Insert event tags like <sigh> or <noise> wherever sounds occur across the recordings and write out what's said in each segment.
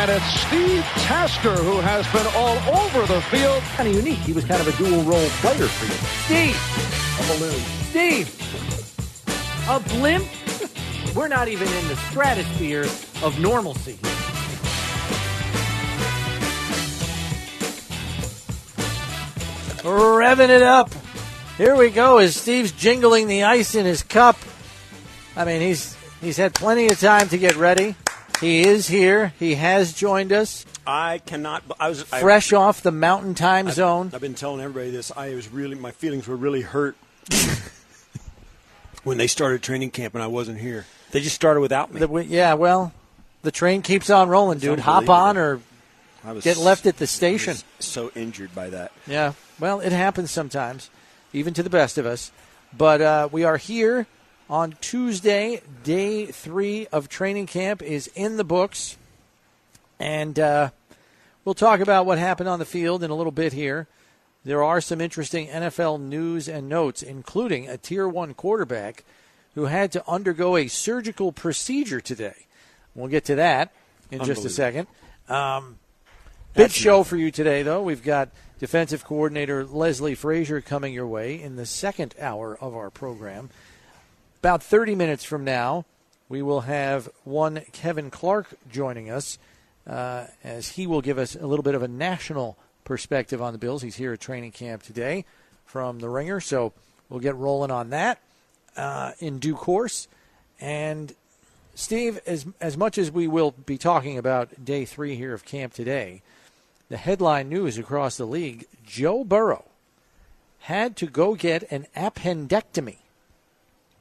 And it's Steve Tasker who has been all over the field. Kind of unique. He was kind of a dual role player for you. Steve! A balloon. Steve! A blimp? We're not even in the stratosphere of normalcy. Revving it up. Here we go as Steve's jingling the ice in his cup. I mean, he's he's had plenty of time to get ready. He is here. He has joined us. I cannot. I was fresh I, off the Mountain Time I've, Zone. I've been telling everybody this. I was really my feelings were really hurt <laughs> when they started training camp and I wasn't here. They just started without me. The, yeah, well, the train keeps on rolling, dude. Hop on or get left at the station. so injured by that. Yeah, well, it happens sometimes, even to the best of us. But uh, we are here on Tuesday. Day three of training camp is in the books. And uh, we'll talk about what happened on the field in a little bit here. There are some interesting NFL news and notes, including a tier one quarterback who had to undergo a surgical procedure today. We'll get to that in just a second. Um, big show for you today, though. We've got defensive coordinator Leslie Frazier coming your way in the second hour of our program. About 30 minutes from now, we will have one Kevin Clark joining us uh, as he will give us a little bit of a national perspective on the Bills. He's here at training camp today from the Ringer, so we'll get rolling on that uh, in due course. And Steve, as as much as we will be talking about day three here of camp today, the headline news across the league: Joe Burrow had to go get an appendectomy.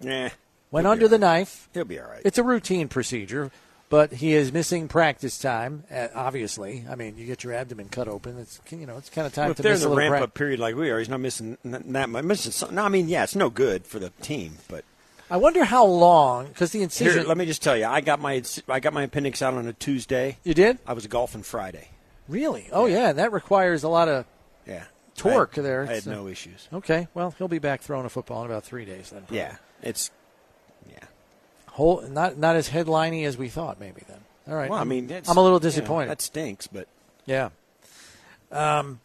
Yeah. Went under the knife. He'll be all right. It's a routine procedure, but he is missing practice time. Uh, obviously, I mean, you get your abdomen cut open. It's you know, it's kind of time well, to miss a little ramp pra- up period like we are, he's not missing that much. Missing some, no, I mean, yeah, it's no good for the team, but I wonder how long because the incision. here, let me just tell you, I got my I got my appendix out on a Tuesday. you did I was golfing Friday. really? Oh yeah, and that requires a lot of Yeah, torque I had, there. I had So- no issues. Okay, well he'll be back throwing a football in about three days then. Yeah, it's yeah. whole not not as headliney as we thought. Maybe then. All right. Well, I mean, I'm a little you know, disappointed. that stinks, but Yeah. Um,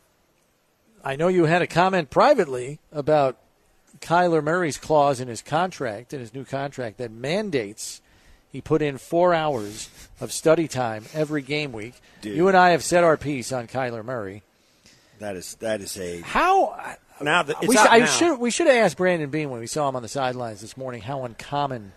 I know you had a comment privately about Kyler Murray's clause in his contract, in his new contract, that mandates he put in four hours of study time every game week. Dude. You and I have said our piece on Kyler Murray. that is that is a How now that it's we, out I now. should we should have asked Brandon Beane when we saw him on the sidelines this morning how uncommon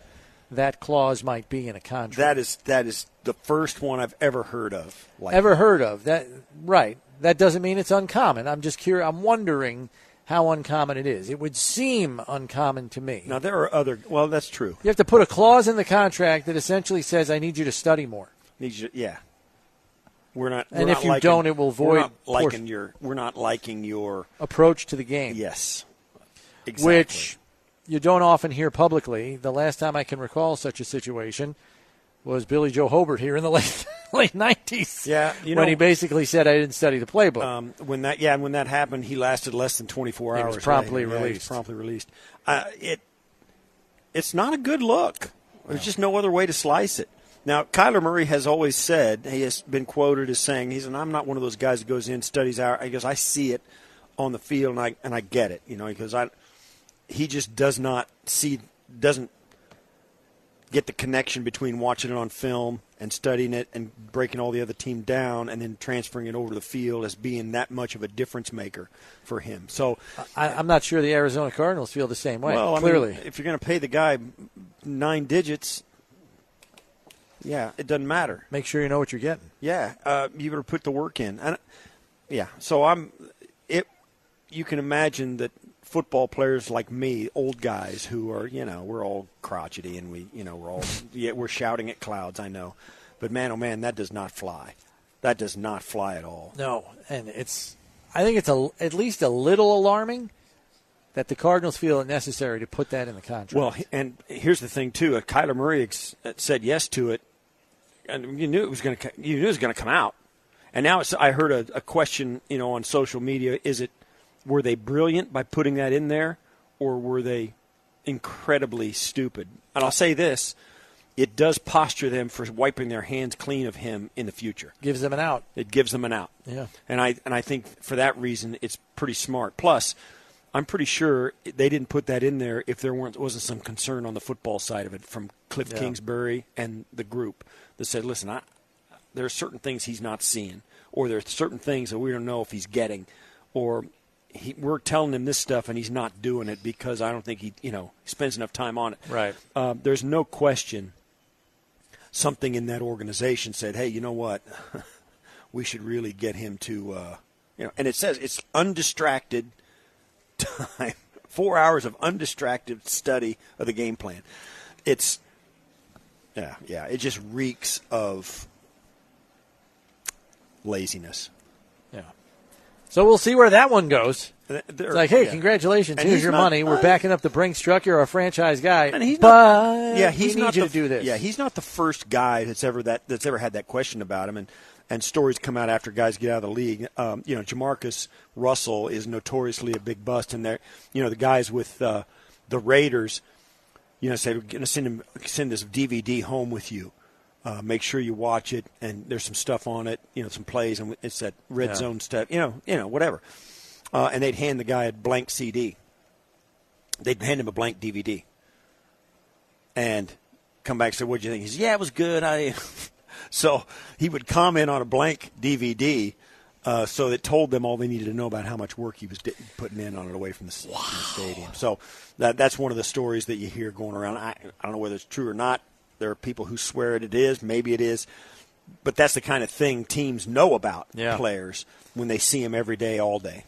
that clause might be in a contract. That is that is the first one I've ever heard of. Like ever heard of that right that doesn't mean it's uncommon i'm just curious i'm wondering how uncommon it is it would seem uncommon to me Now there are other. Well, that's true. you have to put a clause in the contract that essentially says i need you to study more Needs you- yeah. We're not. And we're if not you liking- don't, it will void liking portion. your. We're not liking your. approach to the game Yes. Exactly. which you don't often hear publicly the last time i can recall such a situation was billy joe hobert here in the <laughs> late late 90s Yeah, you when he basically said i didn't study the playbook Um, when that yeah, and when that happened, he lasted less than 24 He hours. was promptly. Yeah, released. promptly released. Uh, it it's not a good look. There's just no other way to slice it. Now, Kyler Murray has always said he has been quoted as saying he's and I'm not one of those guys that goes in studies out. He goes, I see it on the field and I and I get it. You know, because I he just does not see doesn't get the connection between watching it on film and studying it and breaking all the other team down and then transferring it over to the field as being that much of a difference maker for him. So, I, i'm not sure the arizona cardinals feel the same way well, I mean, clearly if you're going to pay the guy nine digits, yeah, it doesn't matter. make sure you know what you're getting Yeah, uh, you better put the work in. And yeah, so I'm it. You can imagine that football players like me, old guys who are, you know, we're all crotchety and we, you know, we're all <laughs> yeah, we're shouting at clouds. I know, but man, oh man, that does not fly. That does not fly at all. No, and it's I think it's a, at least a little alarming that the Cardinals feel it necessary to put that in the contract. Well, and here's the thing too. Uh, Kyler Murray ex- said yes to it, and you knew it was going to. You knew it was going to come out. And now it's, I heard a, a question, you know, on social media: Is it were they brilliant by putting that in there, or were they incredibly stupid? And I'll say this: it does posture them for wiping their hands clean of him in the future. Gives them an out. It gives them an out. Yeah. And I and I think for that reason it's pretty smart. Plus, I'm pretty sure they didn't put that in there if there weren't wasn't some concern on the football side of it from Cliff Yeah. Kingsbury and the group that said, "Listen, I, there are certain things he's not seeing, or there are certain things that we don't know if he's getting, or he, we're telling him this stuff and he's not doing it because I don't think he, you know, spends enough time on it." Right. Um, there's no question. Something in that organization said, "Hey, you know what? <laughs> we should really get him to, uh, you know." And it says it's undistracted time, <laughs> four hours of undistracted study of the game plan. It's, yeah, yeah. It just reeks of laziness. Yeah. So we'll see where that one goes. It's like, hey, yeah. congratulations! And Here's your not- money. We're uh, backing up the Brinks truck. You're a franchise guy, And he's but not, yeah, he's not the, to do this. Yeah, he's not the first guy that's ever that that's ever had that question about him, and and stories come out after guys get out of the league. Um, you know, Jamarcus Russell is notoriously a big bust, and there, you know, the guys with uh, the Raiders, you know, say we're going to send him send this DVD home with you. Uh, make sure you watch it, and there's some stuff on it, you know, some plays, and it's that red Yeah. zone stuff, you know, you know, whatever. Uh, and they'd hand the guy a blank CD. They'd hand him a blank DVD and come back and say, "What do you think?" He says, "Yeah, it was good." I so he would comment on a blank DVD, uh, so that told them all they needed to know about how much work he was di- putting in on it away from the, s- from the stadium. So that that's one of the stories that you hear going around. I, I don't know whether it's true or not. There are people who swear it, it is. Maybe it is. But that's the kind of thing teams know about Yeah. players when they see them every day, all day.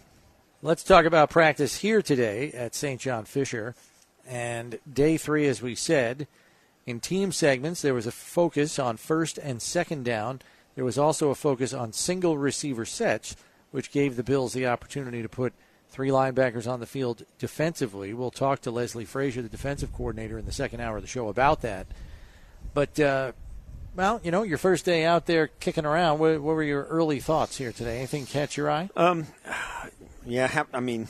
Let's talk about practice here today at St. John Fisher. And day three, as we said, in team segments, there was a focus on first and second down. There was also a focus on single receiver sets, which gave the Bills the opportunity to put three linebackers on the field defensively. We'll talk to Leslie Frazier, the defensive coordinator, in the second hour of the show about that. But, uh, well, you know, your first day out there kicking around, what, what were your early thoughts here today? Anything catch your eye? Yeah, I mean,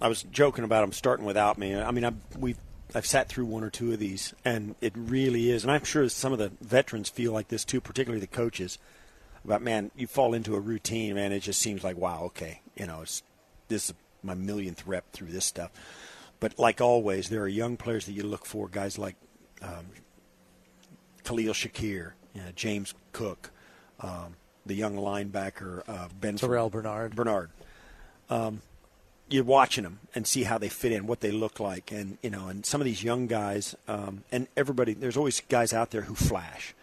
I was joking about them starting without me. I mean, I've, we've I've sat through one or two of these, and it really is. And I'm sure some of the veterans feel like this too, particularly the coaches. About man, you fall into a routine, man. It just seems like wow, okay, you know, it's this is my millionth rep through this stuff. But like always, there are young players that you look for, guys like um, Khalil Shakir, you know, James Cook, um, the young linebacker uh, Ben Terrel Bernard. Bernard. Um, you're watching them and see how they fit in, what they look like, and you know, and some of these young guys, um, and everybody. There's always guys out there who flash,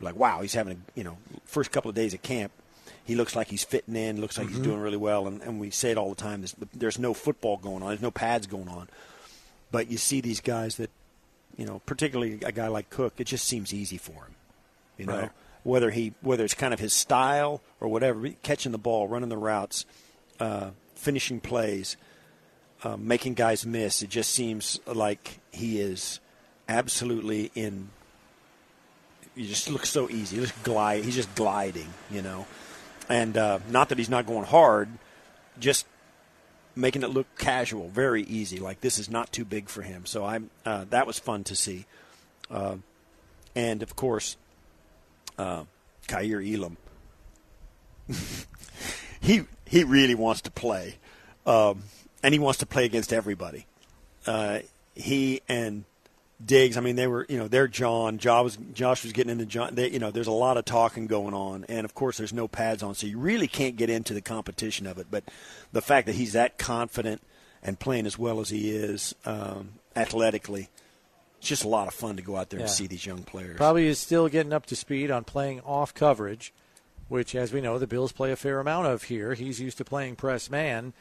like wow, he's having a you know first couple of days at camp. He looks like he's fitting in, looks like he's doing really well, and, and we say it all the time. There's, there's no football going on, there's no pads going on, but you see these guys that, you know, particularly a guy like Cook, it just seems easy for him, you know, Right. whether he whether it's kind of his style or whatever, catching the ball, running the routes, uh, finishing plays, uh, making guys miss. It just seems like he is absolutely in. He just looks so easy. He just glide. He's just gliding, you know, and uh, not that he's not going hard, just making it look casual, very easy. Like this is not too big for him. So I'm. Uh, that was fun to see, uh, and of course, uh, Kaiir Elam. <laughs> he he really wants to play, um, and he wants to play against everybody. Uh, he and Diggs, I mean, they were you know they're John. Josh was Josh was getting into John. They, you know, there's a lot of talking going on, and of course, there's no pads on, so you really can't get into the competition of it. But the fact that he's that confident and playing as well as he is um, athletically. It's just a lot of fun to go out there Yeah. and see these young players. Probably is still getting up to speed on playing off coverage, which, as we know, the Bills play a fair amount of here. He's used to playing press man,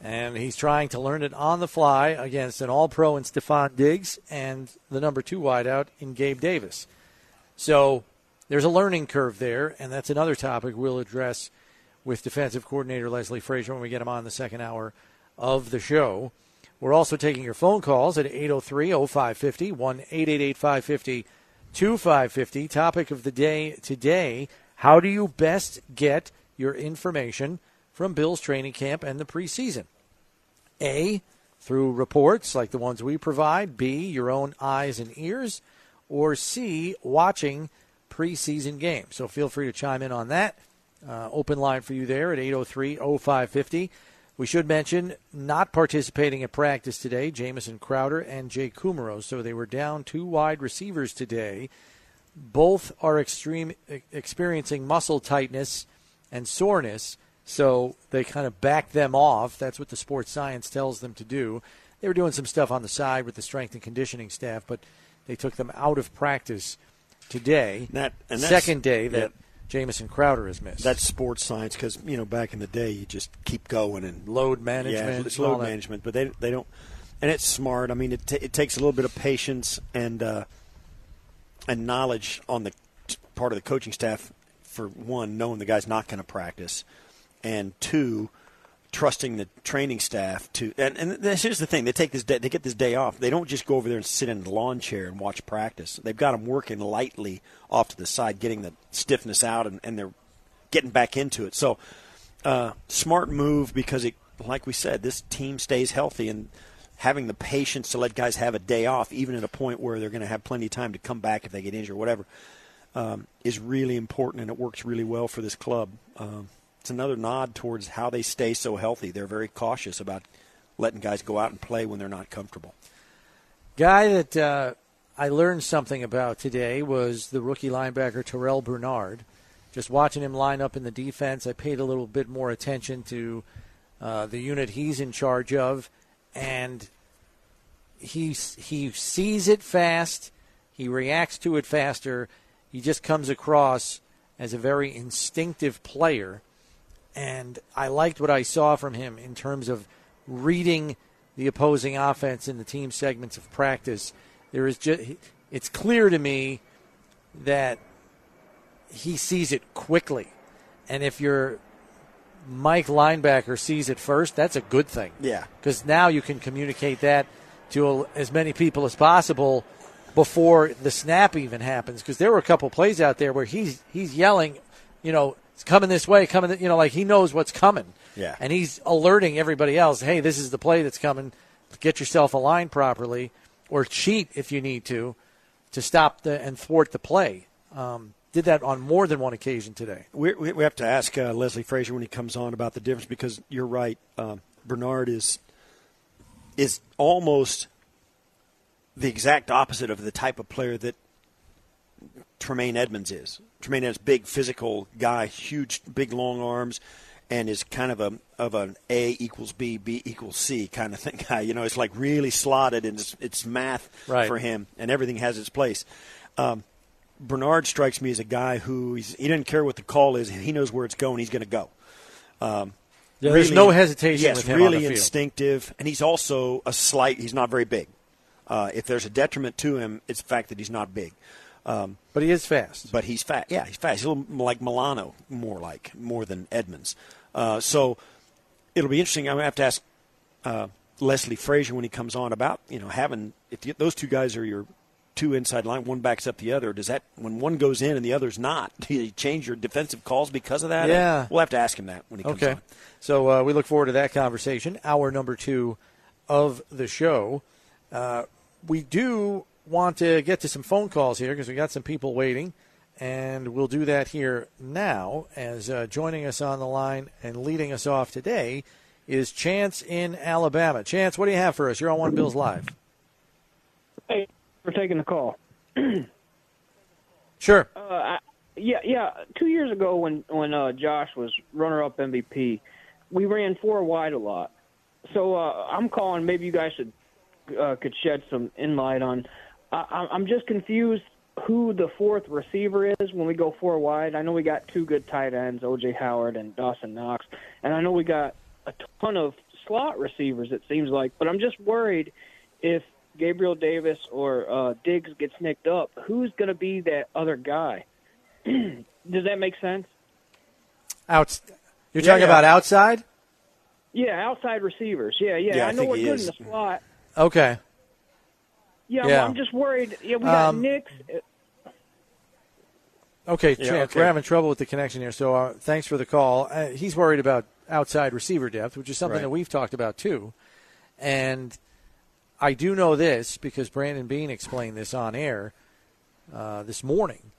and he's trying to learn it on the fly against an all pro in Stefon Diggs and the number two wideout in Gabe Davis. So there's a learning curve there, and that's another topic we'll address with defensive coordinator Leslie Frazier when we get him on the second hour of the show. We're also taking your phone calls at 803 0550, 1 888 550 2550. Topic of the day today How do you best get your information from Bills training camp and the preseason? A, through reports like the ones we provide. B, your own eyes and ears. or C, watching preseason games. So feel free to chime in on that. Uh, open line for you there at 803 0550. We should mention not participating at practice today, Jamison Crowder and Jake Kumerow. So they were down two wide receivers today. Both are extreme experiencing muscle tightness and soreness, so they kind of back them off. That's what the sports science tells them to do. They were doing some stuff on the side with the strength and conditioning staff, but they took them out of practice today. That, and second day that yeah, Jamison Crowder has missed. That's sports science because you know back in the day you just keep going and load management. Yeah, it's load management, but they they don't, and it's smart. I mean, it t- it takes a little bit of patience and uh, and knowledge on the part of the coaching staff for one, knowing the guy's not going to practice, and two trusting the training staff to and, and this here's the thing they take this day they get this day off. They don't just go over there and sit in the lawn chair and watch practice. They've got them working lightly off to the side getting the stiffness out and, and they're getting back into it. So uh, smart move because it like we said this team stays healthy and having the patience to let guys have a day off even at a point where they're going to have plenty of time to come back if they get injured or whatever um, is really important and it works really well for this club um, it's another nod towards how they stay so healthy. They're very cautious about letting guys go out and play when they're not comfortable. Guy that uh, I learned something about today was the rookie linebacker Terrel Bernard. Just watching him line up in the defense, I paid a little bit more attention to uh, the unit he's in charge of, and he he sees it fast. He reacts to it faster. He just comes across as a very instinctive player and I liked what I saw from him in terms of reading the opposing offense in the team segments of practice. There is just it's clear to me that he sees it quickly, and if your Mike linebacker sees it first, that's a good thing. Yeah, because now you can communicate that to as many people as possible before the snap even happens. Because there were a couple plays out there where he's he's yelling, you know, it's coming this way, coming, you know, like he knows what's coming. Yeah. And he's alerting everybody else, hey, this is the play that's coming. Get yourself aligned properly or cheat if you need to to stop the and thwart the play. Um, did that on more than one occasion today. We, we have to ask uh, Leslie Frazier when he comes on about the difference because you're right. Um, Bernard is is almost the exact opposite of the type of player that Tremaine Edmonds is. Tremaine is big physical guy, huge, big long arms, and is kind of a of an A equals B, B equals C kind of thing <laughs> guy. You know, it's like really slotted and it's, it's math right. for him, and everything has its place. Um, Bernard strikes me as a guy who he doesn't care what the call is; he knows where it's going. He's going to go. Um, yeah, there's really, no hesitation. Yes, really instinctive, and he's also a slight. He's not very big. Uh, if there's a detriment to him, it's the fact that he's not big. Um, but he is fast. But he's fast. Yeah, he's fast. He's a little like Milano, more like more than Edmonds. Uh, so it'll be interesting. I'm gonna have to ask uh, Leslie Frazier when he comes on about you know having if you, those two guys are your two inside line, one backs up the other. Does that when one goes in and the other's not, <laughs> do you change your defensive calls because of that? Yeah, we'll have to ask him that when he comes okay. on. So uh, we look forward to that conversation. Hour number two of the show. Uh, we do want to get to some phone calls here because we got some people waiting, and we'll do that here now. As uh, joining us on the line and leading us off today is Chance in Alabama. Chance, what do you have for us? You're on One Bills Live. Hey, for taking the call. sure. Uh, I, yeah, yeah. Two years ago, when when uh, Josh was runner-up MVP, we ran four wide a lot. So uh, I'm calling. Maybe you guys should uh, could shed some inlight on I, I'm just confused who the fourth receiver is when we go four wide. I know we got two good tight ends, O.J. Howard and Dawson Knox, and I know we got a ton of slot receivers. It seems like, but I'm just worried if Gabriel Davis or uh, Diggs gets nicked up, who's going to be that other guy? <clears throat> Does that make sense? Out. You're yeah, talking yeah. about outside? Yeah, outside receivers. Yeah, yeah. yeah I, I know we're good is. in the slot. Okay. Yeah, yeah. I'm just worried. Yeah, we got um, Nix. Okay, yeah, Chance, okay. we're having trouble with the connection here, so uh, thanks for the call. Uh, he's worried about outside receiver depth, which is something right. that we've talked about too. And I do know this because Brandon Beane explained this on air. uh, this morning.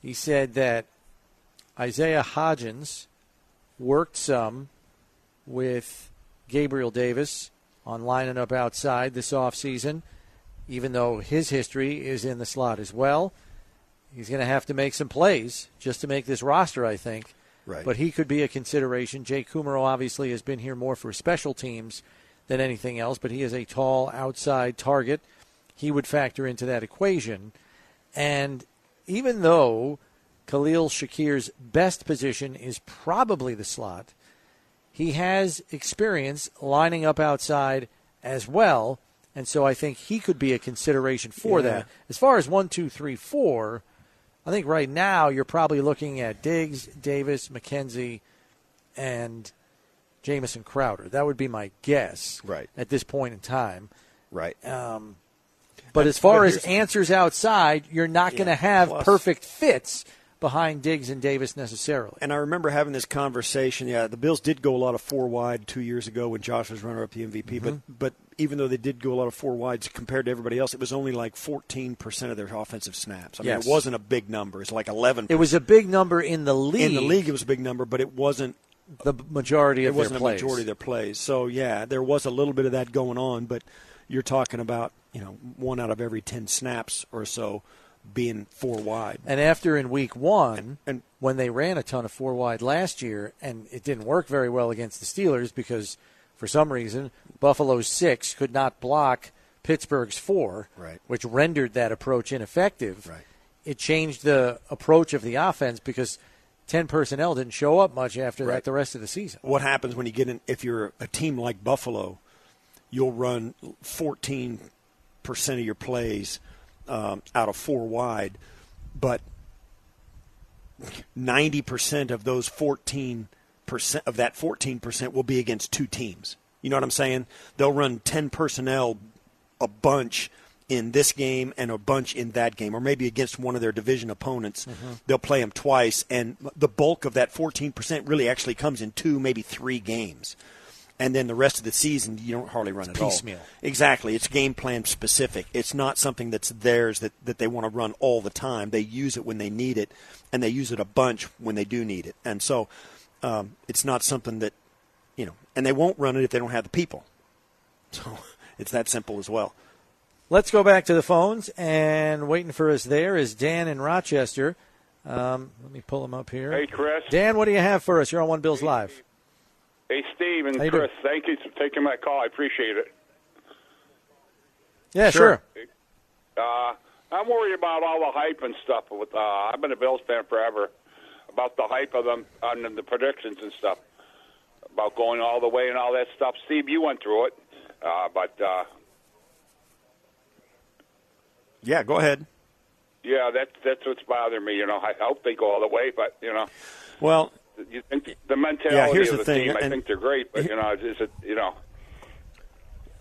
He said that Isaiah Hodgins worked some with Gabriel Davis on lining up outside this offseason, even though his history is in the slot as well. He's going to have to make some plays just to make this roster, I think. Right. But he could be a consideration. Jake Kumerow obviously has been here more for special teams than anything else, but he is a tall outside target. He would factor into that equation. And even though Khalil Shakir's best position is probably the slot, he has experience lining up outside as well. And so I think he could be a consideration for Yeah. that. As far as one, two, three, four, I think right now you're probably looking at Diggs, Davis, McKenzie, and Jamison Crowder. That would be my guess Right. at this point in time. Right. Um, but as far as answers outside, you're not going to have plus- perfect fits behind Diggs and Davis necessarily. And I remember having this conversation. Yeah, the Bills did go a lot of four wide two years ago when Josh was runner up the MVP. But but even though they did go a lot of four wides compared to everybody else, it was only like 14 percent of their offensive snaps. I mean, Yes. it wasn't a big number. It's like 11. It was a big number in the league. in the league. It was a big number, but it wasn't. The majority of It wasn't their a plays. majority of their plays. So yeah, there was a little bit of that going on. But you're talking about you know one out of every 10 snaps or so being four wide. And after in week one, and- when they ran a ton of four wide last year, and it didn't work very well against the Steelers because for some reason Buffalo's six could not block Pittsburgh's four, Right. which rendered that approach ineffective. Right. It changed the approach of the offense because ten personnel didn't show up much after that the rest of the season. what happens when you get in if you're a team like Buffalo, you'll run 14 percent of your plays um, out of four wide, but 90 percent of those 14 percent of that 14 percent will be against two teams. You know what I'm saying? They'll run 10 personnel a bunch in this game and a bunch in that game, or maybe against one of their division opponents. They'll play them twice, and the bulk of that 14% really actually comes in two, maybe three games. And then the rest of the season, you don't hardly run at all. piecemeal. Exactly. It's game plan specific. It's not something that's theirs that, that they want to run all the time. They use it when they need it, and they use it a bunch when they do need it. And so um, it's not something that, you know, and they won't run it if they don't have the people. <laughs> So it's that simple as well. Let's go back to the phones, and waiting for us there is Dan in Rochester. Um, let me pull him up here. Hey, Chris. Dan, what do you have for us? You're on One Bills Live. Hey, Steve and Chris. doing? Thank you for taking my call. I appreciate it. Yeah, sure. Uh, I'm worried about all the hype and stuff. With uh, I've been a Bills fan forever. About the hype of them on the predictions and stuff. About going all the way and all that stuff. Steve, you went through it, uh, but uh, Yeah, go ahead. yeah, that's that's what's bothering me. You know, I hope they go all the way, but you know, Well, you think the mentality Yeah, here's of the the, thing, team. I think they're great, but you know, is it you know?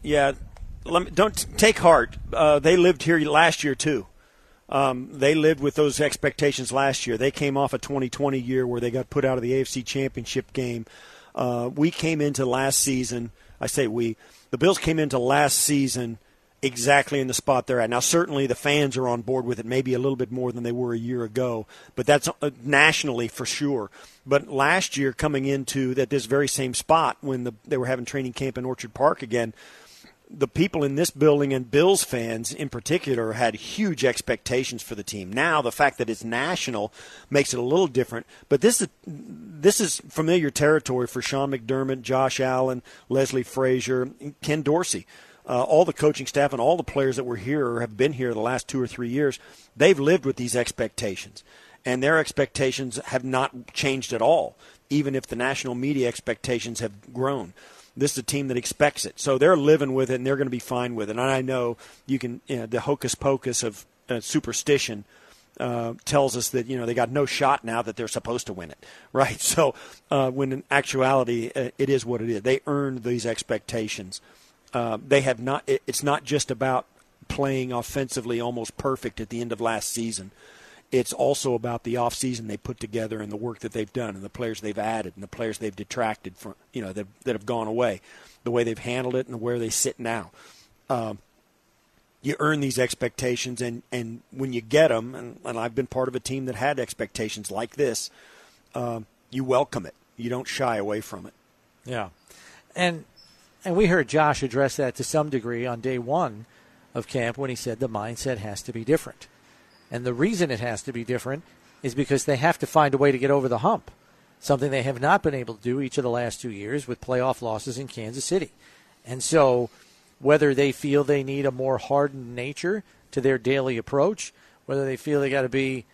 Yeah, let me, don't take heart. Uh, they lived here last year too. Um, they lived with those expectations last year. They came off a 2020 year where they got put out of the AFC Championship game. Uh, we came into last season. I say we. The Bills came into last season exactly in the spot they're at. Now, certainly the fans are on board with it, maybe a little bit more than they were a year ago, but that's uh, nationally for sure. But last year, coming into that this very same spot when the, they were having training camp in Orchard Park again, the people in this building and Bills fans in particular had huge expectations for the team. Now the fact that it's national makes it a little different, but this is this is familiar territory for Sean McDermott, Josh Allen, Leslie Frazier, Ken Dorsey. Uh, all the coaching staff and all the players that were here or have been here the last two or three years, they've lived with these expectations. And their expectations have not changed at all, even if the national media expectations have grown this is a team that expects it. So they're living with it and they're going to be fine with it. And I know you can, you know, the hocus pocus of uh, superstition uh, tells us that, you know, they got no shot now that they're supposed to win it, <laughs> right? So uh, when in actuality, uh, it is what it is. They earned these expectations. Uh, they have not, it, it's not just about playing offensively almost perfect at the end of last season it's also about the offseason they put together and the work that they've done and the players they've added and the players they've detracted from you know that, that have gone away the way they've handled it and where they sit now um, you earn these expectations, and, and when you get them, and, and I've been part of a team that had expectations like this, um, you welcome it. You don't shy away from it. Yeah, and and we heard Josh address that to some degree on day one of camp when he said the mindset has to be different, and the reason it has to be different is because they have to find a way to get over the hump, something they have not been able to do each of the last two years with playoff losses in Kansas City, and so whether they feel they need a more hardened nature to their daily approach, whether they feel they got to be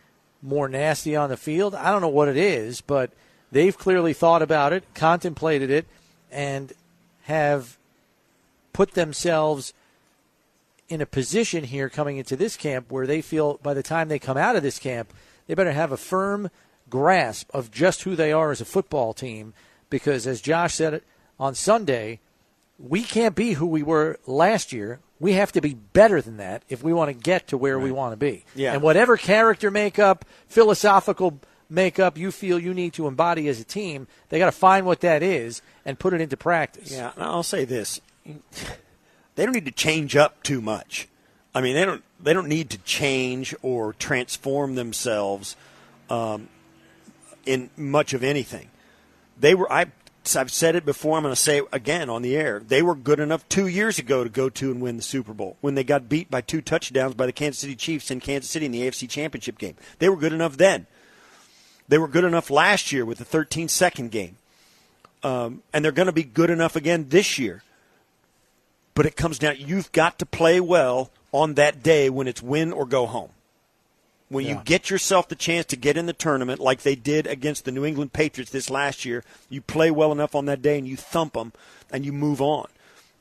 more nasty on the field. I don't know what it is, but they've clearly thought about it, contemplated it, and have put themselves in a position here coming into this camp where they feel by the time they come out of this camp, they better have a firm grasp of just who they are as a football team because as Josh said it on Sunday, we can't be who we were last year. We have to be better than that if we want to get to where right. we want to be. Yeah. And whatever character makeup, philosophical makeup you feel you need to embody as a team, they got to find what that is and put it into practice. Yeah, I'll say this: they don't need to change up too much. I mean, they don't they don't need to change or transform themselves um, in much of anything. They were I I've said it before. I'm going to say it again on the air. They were good enough two years ago to go to and win the Super Bowl when they got beat by two touchdowns by the Kansas City Chiefs in Kansas City in the AFC Championship game. They were good enough then. They were good enough last year with the 13 second game. Um, and they're going to be good enough again this year. But it comes down, you've got to play well on that day when it's win or go home. When yeah. you get yourself the chance to get in the tournament like they did against the New England Patriots this last year, you play well enough on that day and you thump them and you move on.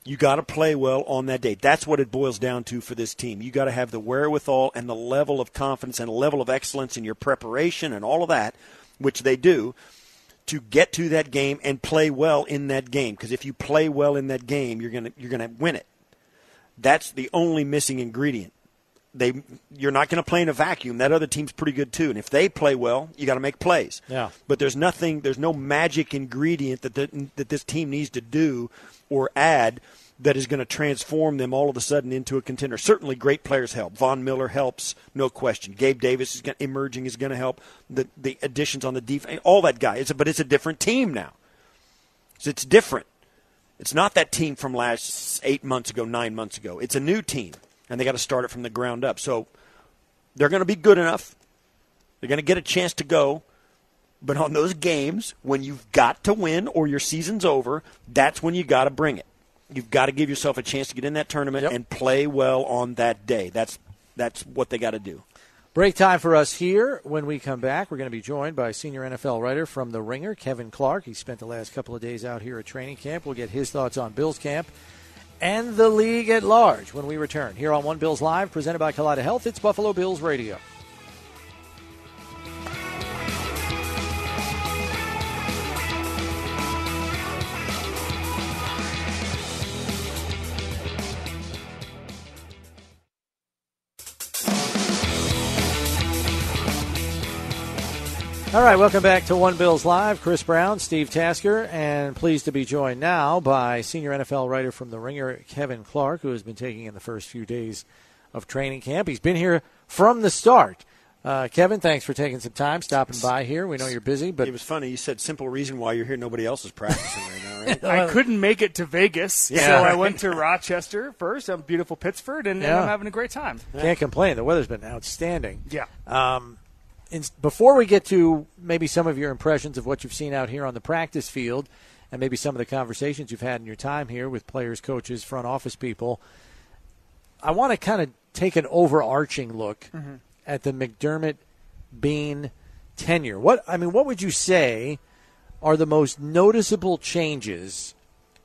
You got to play well on that day. That's what it boils down to for this team. You got to have the wherewithal and the level of confidence and a level of excellence in your preparation and all of that, which they do, to get to that game and play well in that game. Because if you play well in that game, you're gonna you're gonna win it. That's the only missing ingredient they you're not going to play in a vacuum. That other team's pretty good too, and if they play well, you got to make plays. Yeah. But there's nothing, there's no magic ingredient that the, that this team needs to do or add that is going to transform them all of a sudden into a contender. Certainly, great players help. Von Miller helps, no question. Gabe Davis is going, emerging is going to help. The the additions on the defense, all that guy. It's a, but it's a different team now. So it's different. It's not that team from last eight months ago, nine months ago. It's a new team and they got to start it from the ground up. So they're going to be good enough. They're going to get a chance to go. But on those games, when you've got to win or your season's over, that's when you got to bring it. You've got to give yourself a chance to get in that tournament yep. and play well on that day. That's that's what they got to do. Break time for us here. When we come back, we're going to be joined by senior NFL writer from The Ringer, Kevin Clark. He spent the last couple of days out here at training camp. We'll get his thoughts on Bills camp and the league at large when we return here on One Bills Live, presented by Kaleida Health. It's Buffalo Bills Radio. All right, welcome back to One Bills Live. Chris Brown, Steve Tasker, and pleased to be joined now by senior NFL writer from The Ringer, Kevin Clark, who has been taking in the first few days of training camp. He's been here from the start. Uh, Kevin, thanks for taking some time stopping by here. We know you're busy, but it was funny. You said simple reason why you're here. Nobody else is practicing right now, right? <laughs> I couldn't make it to Vegas, yeah. so I went to <laughs> Rochester first, um, beautiful Pittsford, and, yeah. and, I'm having a great time. Can't complain. The weather's been outstanding. Yeah. Um, in, before we get to maybe some of your impressions of what you've seen out here on the practice field and maybe some of the conversations you've had in your time here with players, coaches, front office people, I want to kind of take an overarching look mm-hmm. at the McDermott Beane tenure. What I mean, what would you say are the most noticeable changes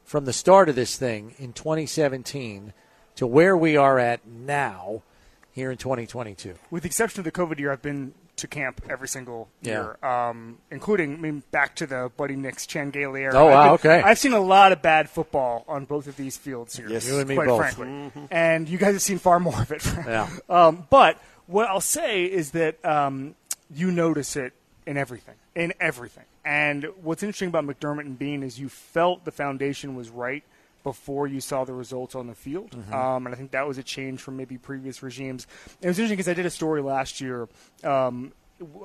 from the start of this thing in 2017 to where we are at now here in 2022? With the exception of the COVID year, I've been to camp every single year, yeah. um, including I mean, back to the Buddy Nix Chan Gailey era. Oh wow, been, okay. I've seen a lot of bad football on both of these fields here. Yes, you and me quite both. frankly, mm-hmm. and you guys have seen far more of it. <laughs> yeah. Um, but what I'll say is that um, you notice it in everything, in everything. And what's interesting about McDermott and Beane is you felt the foundation was right before you saw the results on the field. Mm-hmm. Um, and I think that was a change from maybe previous regimes. And it was interesting because I did a story last year um,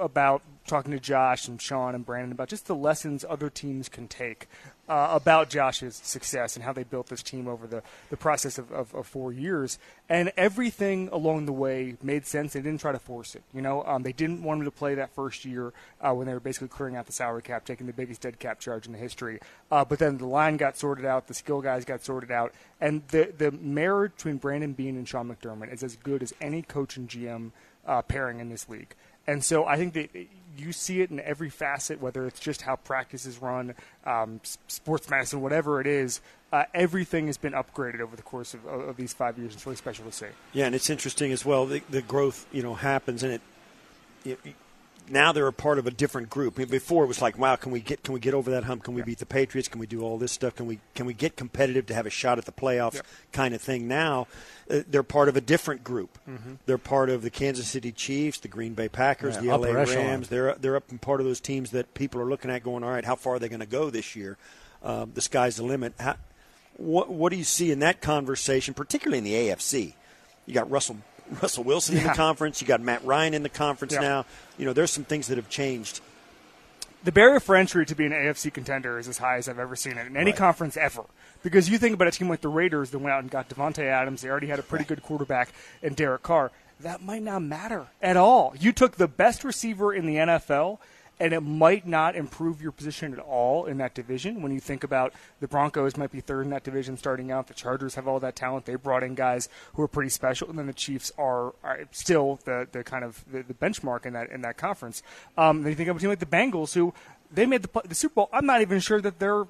about talking to Josh and Sean and Brandon about just the lessons other teams can take uh, about Josh's success and how they built this team over the, the process of, of, of four years. And everything along the way made sense. They didn't try to force it. You know, um, they didn't want him to play that first year uh, when they were basically clearing out the salary cap, taking the biggest dead cap charge in the history. Uh, but then the line got sorted out, the skill guys got sorted out, and the the marriage between Brandon Beane and Sean McDermott is as good as any coach and GM uh, pairing in this league. And so I think that you see it in every facet, whether it's just how practice is run, um, sports medicine, whatever it is. Uh, everything has been upgraded over the course of, of, these five years. It's really special to see. Yeah, and it's interesting as well. The, the growth, you know, happens, and it, it now they're a part of a different group. I mean, before it was like, wow, can we get can we get over that hump? Can we beat the Patriots? Can we do all this stuff? Can we can we get competitive to have a shot at the playoffs? Yep. Kind of thing. Now uh, they're part of a different group. Mm-hmm. They're part of the Kansas City Chiefs, the Green Bay Packers, yeah, the LA Rams. They're they're up in part of those teams that people are looking at, going, all right, how far are they going to go this year? Um, the sky's the limit. How, what what do you see in that conversation, particularly in the AFC? You got Russell <laughs> Russell Wilson yeah. in the conference. You got Matt Ryan in the conference yeah. now. You know, there's some things that have changed. The barrier for entry to be an AFC contender is as high as I've ever seen it in any right. conference ever. Because you think about a team like the Raiders that went out and got Davante Adams, they already had a pretty right. good quarterback in Derek Carr. That might not matter at all. You took the best receiver in the NFL and it might not improve your position at all in that division. When you think about the Broncos might be third in that division starting out, the Chargers have all that talent. They brought in guys who are pretty special, and then the Chiefs are, are still the, the kind of the, the, benchmark in that in that conference. Um, then you think of a team like the Bengals, who they made the, the Super Bowl. I'm not even sure that they're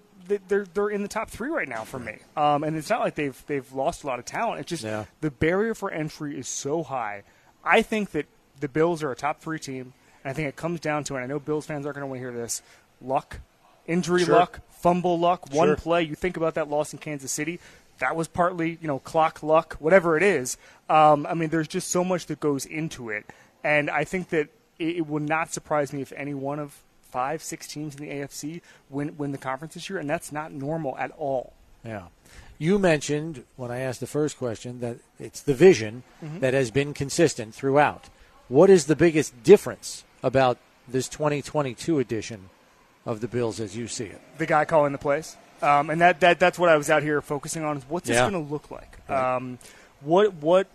they're they're in the top three right now for me. Um, and it's not like they've they've lost a lot of talent. It's just yeah. the barrier for entry is so high. I think that the Bills are a top three team. And I think it comes down to, and I know Bills fans aren't going to want to hear this, luck, injury sure. luck, fumble luck, one sure. play. You think about that loss in Kansas City. That was partly, you know, clock luck, whatever it is. Um, I mean, there's just so much that goes into it. And I think that it, it would not surprise me if any one of five, six teams in the AFC win, win the conference this year, and that's not normal at all. Yeah. You mentioned when I asked the first question that it's the vision mm-hmm. that has been consistent throughout. What is the biggest difference about this 2022 edition of the Bills as you see it? The guy calling the plays. Um, and that, that that's what I was out here focusing on is what's this going to look like? Right. Um, what what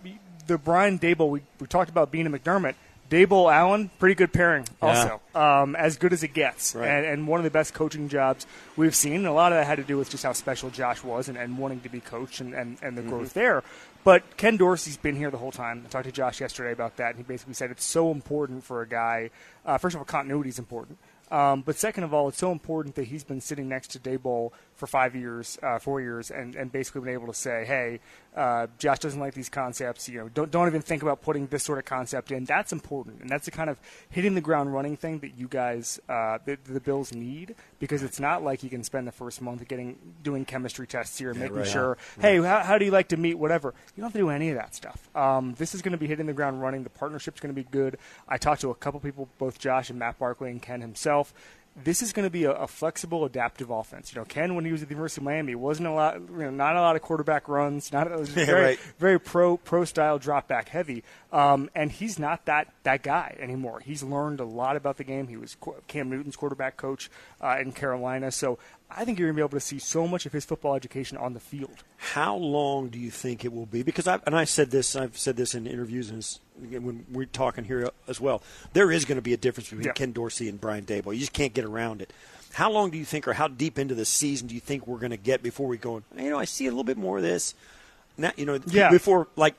the Brian Daboll we, we talked about being a McDermott. Daboll Allen, pretty good pairing, also yeah. um, as good as it gets, right. and, and, one of the best coaching jobs we've seen. And a lot of that had to do with just how special Josh was and, and wanting to be coached and, and, and the mm-hmm. growth there. But Ken Dorsey's been here the whole time. I talked to Josh yesterday about that, and he basically said it's so important for a guy. Uh, first of all, continuity is important. Um, but second of all, it's so important that he's been sitting next to Daboll for five years, uh, four years, and, and basically been able to say, hey, uh, Josh doesn't like these concepts. You know, don't don't even think about putting this sort of concept in. That's important, and that's the kind of hitting the ground running thing that you guys, uh, the, the Bills need, because it's not like you can spend the first month getting doing chemistry tests here, yeah, making right, sure, yeah. hey, how, how, do you like to meet, whatever. You don't have to do any of that stuff. Um, this is going to be hitting the ground running. The partnership's going to be good. I talked to a couple people, both Josh and Matt Barkley and Ken himself this is going to be a, a, flexible, adaptive offense. You know, Ken, when he was at the University of Miami, wasn't a lot, you know, not a lot of quarterback runs, not <laughs> yeah, very, right. very pro pro style drop back heavy. Um, and he's not that that guy anymore. He's learned a lot about the game. He was Cam Newton's quarterback coach uh, in Carolina, so I think you're going to be able to see so much of his football education on the field. How long do you think it will be? Because I and I said this, I've said this in interviews and when we're talking here as well. There is going to be a difference between yeah. Ken Dorsey and Brian Daboll. You just can't get around it. How long do you think, or how deep into the season do you think we're going to get before we go? You know, I see a little bit more of this. Now, you know, yeah. before like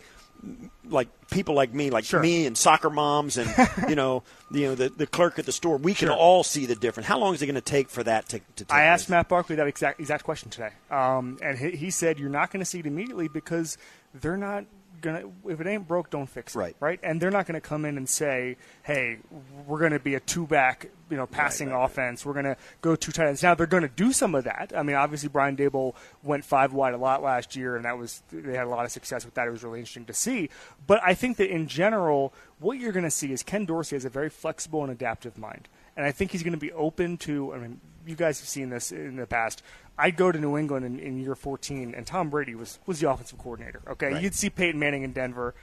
like people like me, like sure. me and soccer moms and <laughs> you know, you know the, the clerk at the store, we can sure. all see the difference. How long is it going to take for that to, to take I asked place? Matt Barkley that exact exact question today, um, and he, he said you're not going to see it immediately because they're not gonna if it ain't broke, don't fix it. Right. Right. And they're not going to come in and say, "Hey, we're going to be a two back, you know, passing right, right, offense. Right. We're going to go two tight ends." Now they're going to do some of that. I mean, obviously Brian Daboll went five wide a lot last year, and that was they had a lot of success with that. It was really interesting to see. But I think that in general, what you're going to see is Ken Dorsey has a very flexible and adaptive mind. And I think he's going to be open to. I mean, you guys have seen this in the past. I'd go to New England in, in year 14, and Tom Brady was was the offensive coordinator. Okay, Right. you'd see Peyton Manning in Denver.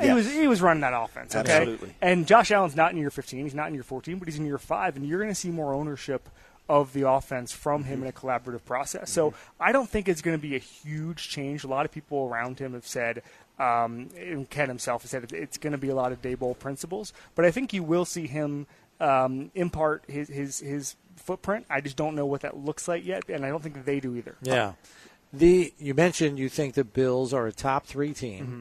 He was he was running that offense. Okay, Absolutely. and Josh Allen's not in year 15. He's not in year 14, but he's in year five, and you're going to see more ownership of the offense from him in a collaborative process. So I don't think it's going to be a huge change. A lot of people around him have said, um, and Ken himself has said it's going to be a lot of day Daboll principles, but I think you will see him um, impart his, his his footprint. I just don't know what that looks like yet, and I don't think they do either. Yeah. The you mentioned you think the Bills are a top three team. Mm-hmm.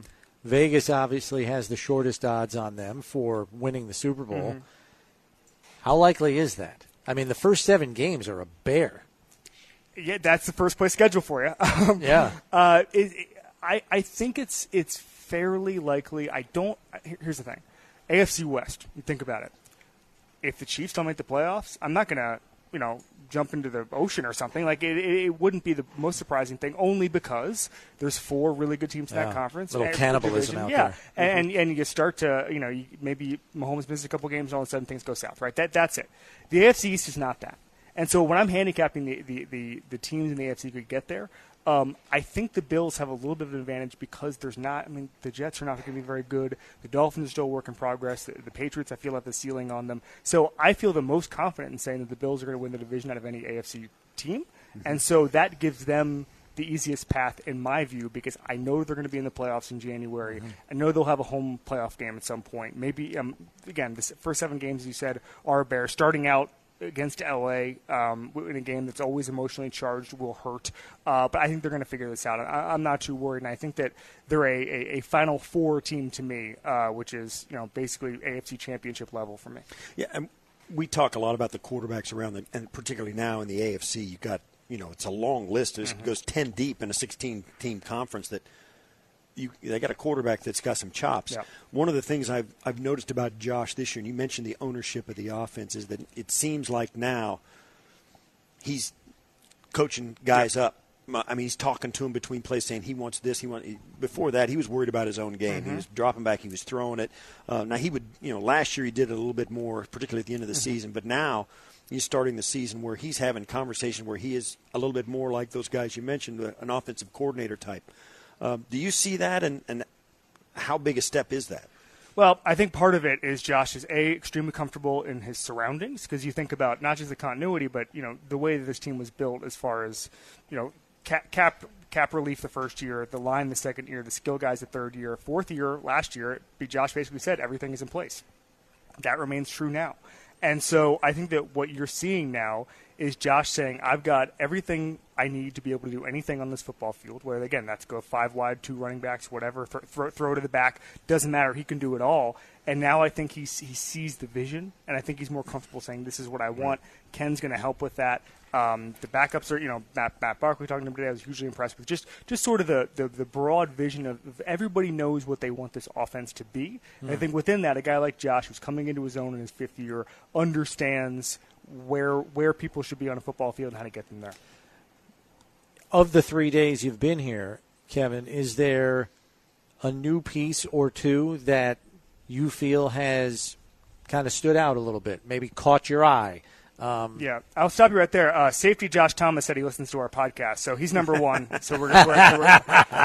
Vegas obviously has the shortest odds on them for winning the Super Bowl. Mm-hmm. How likely is that? I mean, the first seven games are a bear. Yeah, that's the first place schedule for you. <laughs> Um, Yeah. Uh, it, it- I, I think it's it's fairly likely. I don't. Here's the thing, AFC West. You think about it. If the Chiefs don't make the playoffs, I'm not gonna you know jump into the ocean or something. Like it, it, wouldn't be the most surprising thing, only because there's four really good teams in Yeah. that conference. Little cannibalism division. out yeah. there. and mm-hmm. and you start to you know you, maybe Mahomes misses a couple games, and all of a sudden things go south. Right. That that's it. The AFC East is not that. And so when I'm handicapping the, the, the, the teams in the AFC could get there, um, I think the Bills have a little bit of an advantage because there's not. I mean, the Jets are not going to be very good. The Dolphins are still a work in progress. The, the Patriots, I feel, have the ceiling on them. So I feel the most confident in saying that the Bills are going to win the division out of any AFC team, and so that gives them the easiest path in my view because I know they're going to be in the playoffs in January. I know they'll have a home playoff game at some point. Maybe um, again, the first seven games as you said are a bear. Starting out against LA um, in a game that's always emotionally charged will hurt. Uh, but I think they're going to figure this out. I, I'm not too worried, and I think that they're a, a, a Final Four team to me, uh, which is you know basically AFC Championship level for me. Yeah, and we talk a lot about the quarterbacks around the, and particularly now in the AFC, you've got you know it's a long list. It goes ten deep in a sixteen team conference that you they got a quarterback that's got some chops. Yeah. One of the things I've I've noticed about Josh this year, and you mentioned the ownership of the offense, is that it seems like now he's coaching guys up. I mean, he's talking to him between plays, saying he wants this. He want. Before that, he was worried about his own game. He was dropping back. He was throwing it. Uh, now he would, you know, last year he did it a little bit more, particularly at the end of the season. But now he's starting the season where he's having conversation where he is a little bit more like those guys you mentioned, uh, an offensive coordinator type. Um, do you see that, and, and how big a step is that? Well, I think part of it is Josh is a extremely comfortable in his surroundings because you think about not just the continuity, but you know the way that this team was built as far as you know cap cap, cap relief the first year, the line the second year, the skill guys the third year, fourth year last year. Josh basically said everything is in place. That remains true now. And so I think that what you're seeing now is Josh saying, I've got everything I need to be able to do anything on this football field, where, again, that's go five wide, two running backs, whatever, th- throw, throw to the back. Doesn't matter. He can do it all. And now I think he, he sees the vision, and I think he's more comfortable saying, this is what I want. Ken's going to help with that. Um, the backups are, you know, Matt, Matt Barkley talking to him today. I was hugely impressed with just, just sort of the, the, the broad vision of, of everybody knows what they want this offense to be. And I think within that, a guy like Josh, who's coming into his own in his fifth year, understands where where people should be on a football field and how to get them there. Of the three days you've been here, Kevin, is there a new piece or two that you feel has kind of stood out a little bit, maybe caught your eye? Um, Yeah, I'll stop you right there. Uh, safety Josh Thomas said he listens to our podcast, so he's number one. <laughs> so we're, we're, we're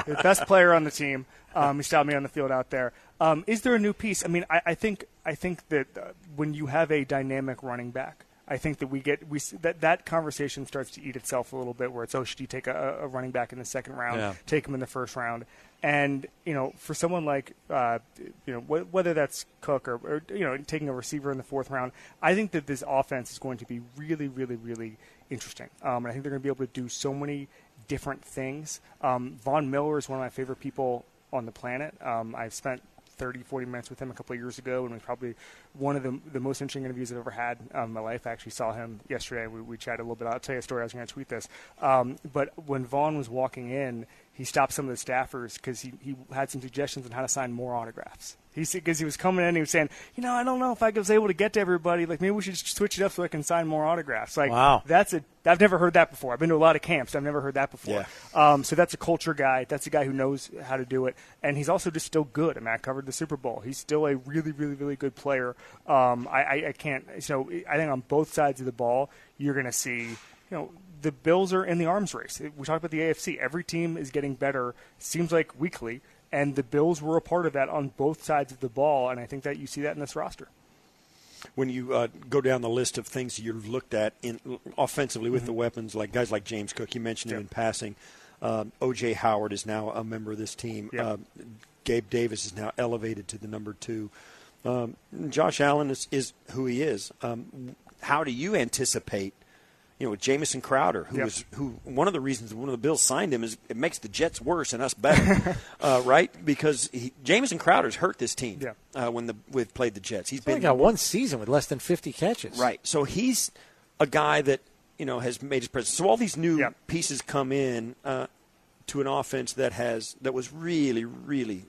the best player on the team. Um, he stopped me on the field out there. Um, is there a new piece? I mean, I, I think I think that uh, when you have a dynamic running back, I think that we get we that that conversation starts to eat itself a little bit. Where it's oh, should you take a, a running back in the second round, Yeah. take him in the first round, and you know for someone like uh, you know wh- whether that's Cook or, or you know taking a receiver in the fourth round, I think that this offense is going to be really, really, really interesting. Um, and I think they're going to be able to do so many different things. Um, Von Miller is one of my favorite people on the planet. Um, I've spent 30, 40 minutes with him a couple of years ago, and was probably one of the, the most interesting interviews I've ever had um, in my life. I actually saw him yesterday. We, we chatted a little bit. I'll tell you a story. I was going to tweet this. Um, but when Von was walking in, he stopped some of the staffers because he, he had some suggestions on how to sign more autographs. He because he was coming in, and he was saying, you know, I don't know if I was able to get to everybody. Like maybe we should switch it up so I can sign more autographs. Like wow. that's a I've never heard that before. I've been to a lot of camps. I've never heard that before. Yeah. Um, so that's a culture guy. That's a guy who knows how to do it, and he's also just still good. I mean, I covered the Super Bowl. He's still a really, really, really good player. Um, I, I, I can't. So I think on both sides of the ball, you're going to see, you know the Bills are in the arms race. We talked about the AFC. Every team is getting better. Seems like weekly, and the Bills were a part of that on both sides of the ball. And I think that you see that in this roster. When you uh, go down the list of things you've looked at in offensively with Mm-hmm. the weapons, like guys like James Cook, you mentioned him in passing. Um, O.J. Howard is now a member of this team. Um, Gabe Davis is now elevated to the number two. Um, Josh Allen is, is who he is. Um, how do you anticipate? You know, with Jamison Crowder, who Yep. was who one of the reasons one of the Bills signed him is it makes the Jets worse and us better, <laughs> uh, right? Because he, Jamison Crowder's hurt this team Yeah. uh, when the with played the Jets. He's He's only been got one season with less than 50 catches. Right. So he's a guy that you know has made his presence. So all these new Yeah. pieces come in uh, to an offense that has that was really, really,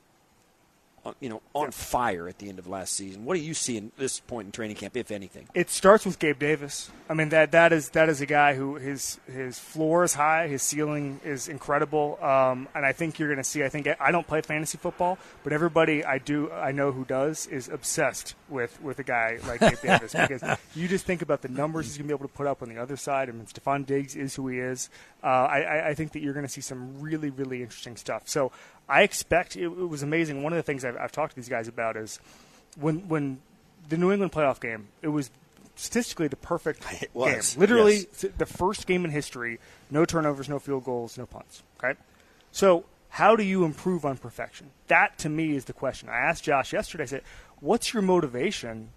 you know, on fire at the end of last season. What do you see in this point in training camp, if anything? It starts with Gabe Davis. I mean that that is that is a guy who his his floor is high, his ceiling is incredible, um, and I think you're going to see. I think I don't play fantasy football, but everybody I do I know who does is obsessed with with a guy like Gabe <laughs> Davis because you just think about the numbers he's going to be able to put up on the other side. I mean, Stefon Diggs is who he is. Uh, I, I I think that you're going to see some really really interesting stuff. So I expect it, it was amazing. One of the things I've, I've talked to these guys about is when when the New England playoff game, it was statistically the perfect <laughs> It was, game. Literally yes. the first game in history, no turnovers, no field goals, no punts. Okay? So, how do you improve on perfection? That to me is the question. I asked Josh yesterday, I said, "What's your motivation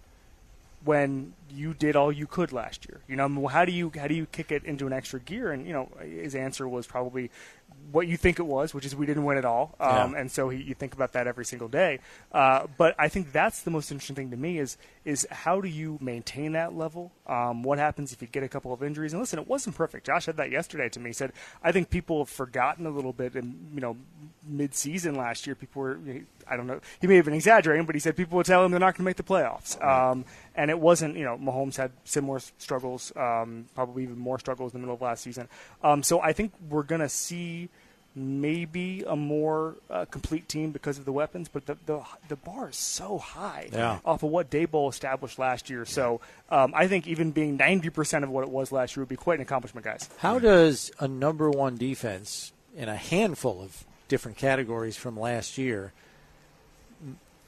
when you did all you could last year? You know, how do you how do you kick it into an extra gear?" And you know, his answer was probably what you think it was, which is we didn't win at all. Um, Yeah. And so he, you think about that every single day. Uh, but I think that's the most interesting thing to me is is how do you maintain that level? Um, what happens if you get a couple of injuries? And listen, it wasn't perfect. Josh said that yesterday to me. He said I think people have forgotten a little bit, and you know, mid-season last year, people were. I don't know. He may have been exaggerating, but he said people would tell him they're not going to make the playoffs. Um, and it wasn't. You know, Mahomes had similar struggles, um, probably even more struggles in the middle of last season. Um, so I think we're going to see maybe a more uh, complete team because of the weapons, but the, the the bar is so high Yeah. off of what Daboll established last year. So um, I think even being ninety percent of what it was last year would be quite an accomplishment, guys. How does a number one defense in a handful of different categories from last year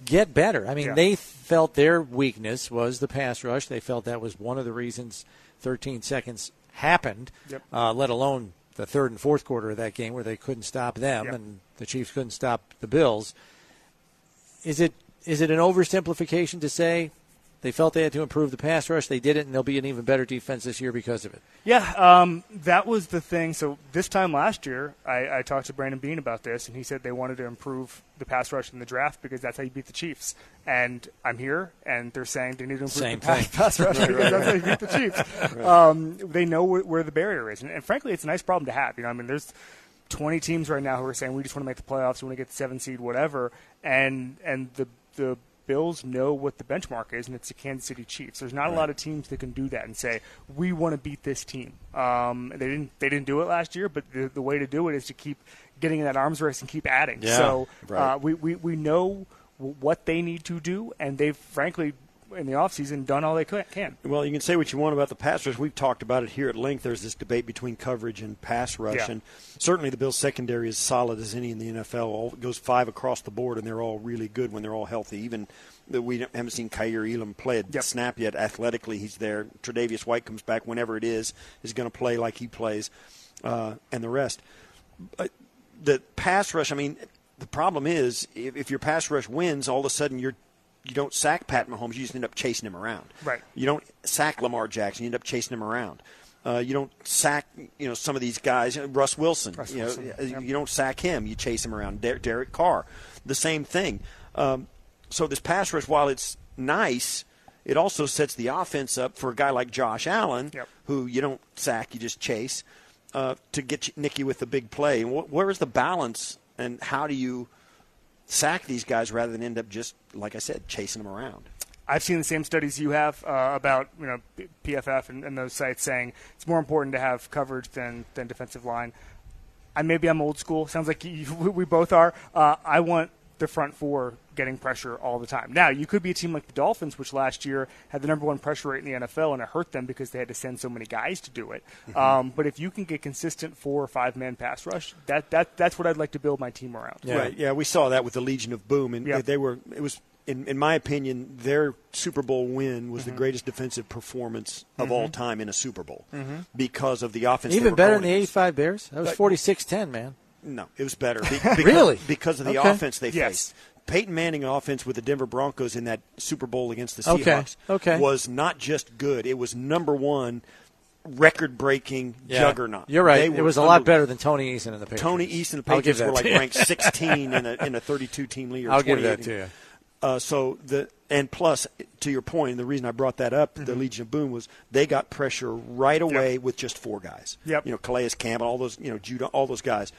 get better? I mean, Yeah. they felt their weakness was the pass rush. They felt that was one of the reasons 13 seconds happened, Yep. uh, let alone the third and fourth quarter of that game where they couldn't stop them Yep. and the Chiefs couldn't stop the Bills. Is it is it an oversimplification to say they felt they had to improve the pass rush? They did it, and they'll be an even better defense this year because of it. Yeah, um, that was the thing. So this time last year, I, I talked to Brandon Beane about this, and he said they wanted to improve the pass rush in the draft because that's how you beat the Chiefs. And I'm here, and they're saying they need to improve Same the pass, pass <laughs> rush because that's how you beat the Chiefs. <laughs> Um, they know where, where the barrier is, and, and frankly, it's a nice problem to have. You know, I mean, there's 20 teams right now who are saying we just want to make the playoffs, we want to get the seven seed, whatever, and and the the Bills know what the benchmark is, and it's the Kansas City Chiefs. There's not a lot of teams that can do that and say we want to beat this team. Um, they didn't they didn't do it last year, but the, the way to do it is to keep getting in that arms race and keep adding. Yeah, so right. uh, we, we we know what they need to do, and they've frankly in the offseason done all they could, can. Well, you can say what you want about the pass rush. We've talked about it here at length. There's this debate between coverage and pass rush, Yeah. and certainly the Bills' secondary is solid as any in the NFL. All, it goes five across the board, and they're all really good when they're all healthy. Even that we haven't seen Kaiir Elam play a Yep. snap yet. Athletically, he's there. Tre'Davious White comes back whenever it is. Is going to play like he plays, uh, and the rest. But the pass rush. I mean, the problem is if, if your pass rush wins, all of a sudden you're you don't sack Pat Mahomes. You just end up chasing him around. Right. You don't sack Lamar Jackson. You end up chasing him around. Uh, you don't sack, you know, some of these guys. Russ Wilson. Russ you know, Wilson, uh, yep. you don't sack him. You chase him around. Der- Derek Carr, the same thing. Um, so this pass rush, while it's nice, it also sets the offense up for a guy like Josh Allen, Yep. who you don't sack, you just chase. uh, to get Nicky with the big play. And wh- where is the balance, and how do you sack these guys rather than end up just, like I said, chasing them around? I've seen the same studies you have uh, about you know PFF and, and, those sites saying it's more important to have coverage than than defensive line. I maybe I'm old school. Sounds like you, <laughs> we both are. Uh, I want the front four getting pressure all the time. Now, you could be a team like the Dolphins, which last year had the number one pressure rate in the NFL, and it hurt them because they had to send so many guys to do it. Mm-hmm. Um, but if you can get consistent four or five man pass rush, that, that that's what I'd like to build my team around. Yeah. Right. Yeah, we saw that with the Legion of Boom, and yep. they were it was. In, in my opinion, their Super Bowl win was mm-hmm. the greatest defensive performance of mm-hmm. all time in a Super Bowl mm-hmm. because of the offense. Even better than the '85 Bears. That was 46-10, man. No, it was better. Be- <laughs> because, really? Because of the okay. offense they yes. faced. Peyton Manning offense with the Denver Broncos in that Super Bowl against the Seahawks okay. Okay. was not just good; it was number one record-breaking yeah. juggernaut. You're right. It was a lot better than Tony Eason and the Patriots. Tony Eason and the Patriots were like ranked <laughs> 16 in a in a 32-team league. I'll give that to you. Uh, so the and plus to your point, the reason I brought that up, mm-hmm. the Legion of Boom was they got pressure right away yep. with just four guys. Yep. You know, Calais Campbell, all those, you know, Judah, all those guys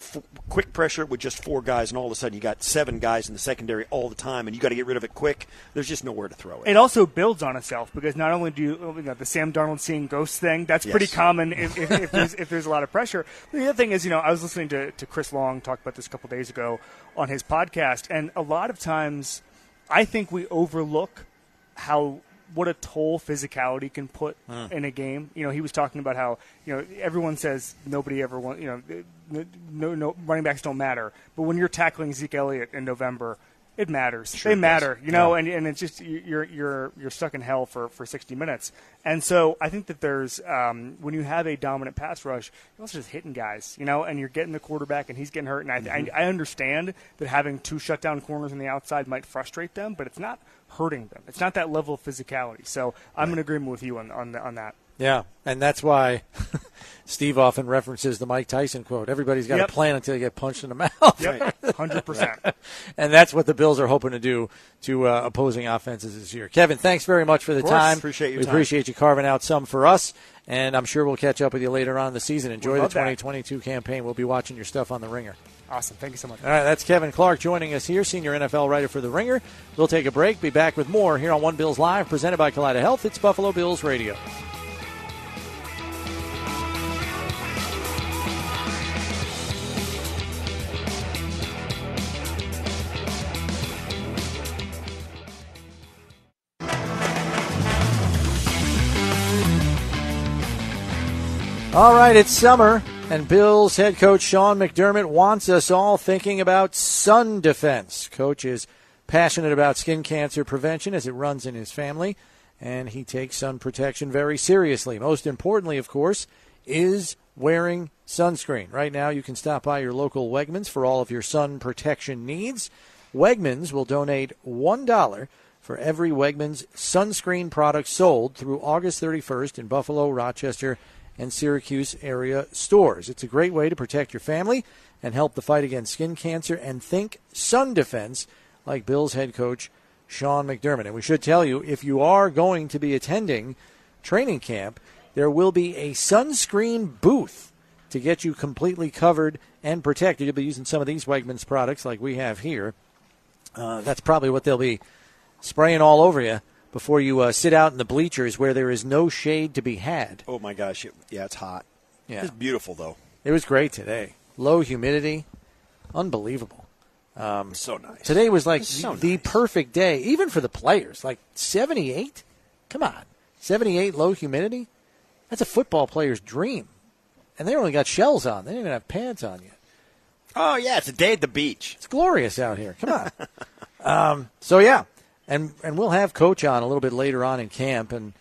f- quick pressure with just four guys, and all of a sudden you got seven guys in the secondary all the time, and you got to get rid of it quick. There's just nowhere to throw it. It also builds on itself because not only do you, oh, you know, the Sam Darnold seeing ghosts thing, that's yes. pretty common if, if, if, <laughs> there's, if, there's, a lot of pressure. The other thing is, you know, I was listening to, to Chris Long talk about this a couple days ago on his podcast, and a lot of times I think we overlook how what a toll physicality can put mm. in a game. You know, he was talking about how you know everyone says nobody ever wants. You know, no, no running backs don't matter, but when you're tackling Zeke Elliott in November, it matters. Sure they matter, you know, yeah. and, and it's just you're you're you're stuck in hell for, for 60 minutes. And so I think that there's um, when you have a dominant pass rush, you're also just hitting guys, you know, and you're getting the quarterback and he's getting hurt. And I, mm-hmm. I, I understand that having two shutdown corners on the outside might frustrate them, but it's not hurting them. It's not that level of physicality. So I'm in agreement with you on on, on that. Yeah, and that's why <laughs> Steve often references the Mike Tyson quote: "Everybody's got yep. a plan until you get punched in the <laughs> mouth." Yep, hundred percent. <laughs> And that's what the Bills are hoping to do to uh, opposing offenses this year. Kevin, thanks very much for the time. Appreciate We time. appreciate you carving out some for us, and I'm sure we'll catch up with you later on in the season. Enjoy the 2022 that. campaign. We'll be watching your stuff on the Ringer. Awesome. Thank you so much. All right, that's Kevin Clark joining us here, senior NFL writer for The Ringer. We'll take a break, be back with more here on One Bills Live, presented by Kaleida Health. It's Buffalo Bills Radio. All right, it's summer, and Bills head coach Sean McDermott wants us all thinking about sun defense. Coach is passionate about skin cancer prevention as it runs in his family, and he takes sun protection very seriously. Most importantly, of course, is wearing sunscreen. Right now, you can stop by your local Wegmans for all of your sun protection needs. Wegmans will donate $1 for every Wegmans sunscreen product sold through August 31st in Buffalo, Rochester, and Syracuse area stores. It's a great way to protect your family and help the fight against skin cancer and think sun defense like Bills head coach Sean McDermott. And we should tell you if you are going to be attending training camp, there will be a sunscreen booth to get you completely covered and protected. You'll be using some of these Wegmans products like we have here. Uh, that's probably what they'll be spraying all over you before you uh, sit out in the bleachers where there is no shade to be had. Oh my gosh! It, yeah, it's hot. Yeah, it's beautiful though. It was great today. Low humidity, unbelievable. Um, so nice. Today was like so the nice. perfect day, even for the players. Like seventy-eight. Come on, seventy-eight low humidity. That's a football player's dream. And they only got shells on. They didn't even have pants on yet. Oh yeah, it's a day at the beach. It's glorious out here. Come on. <laughs> um, so yeah, and and we'll have Coach on a little bit later on in camp, and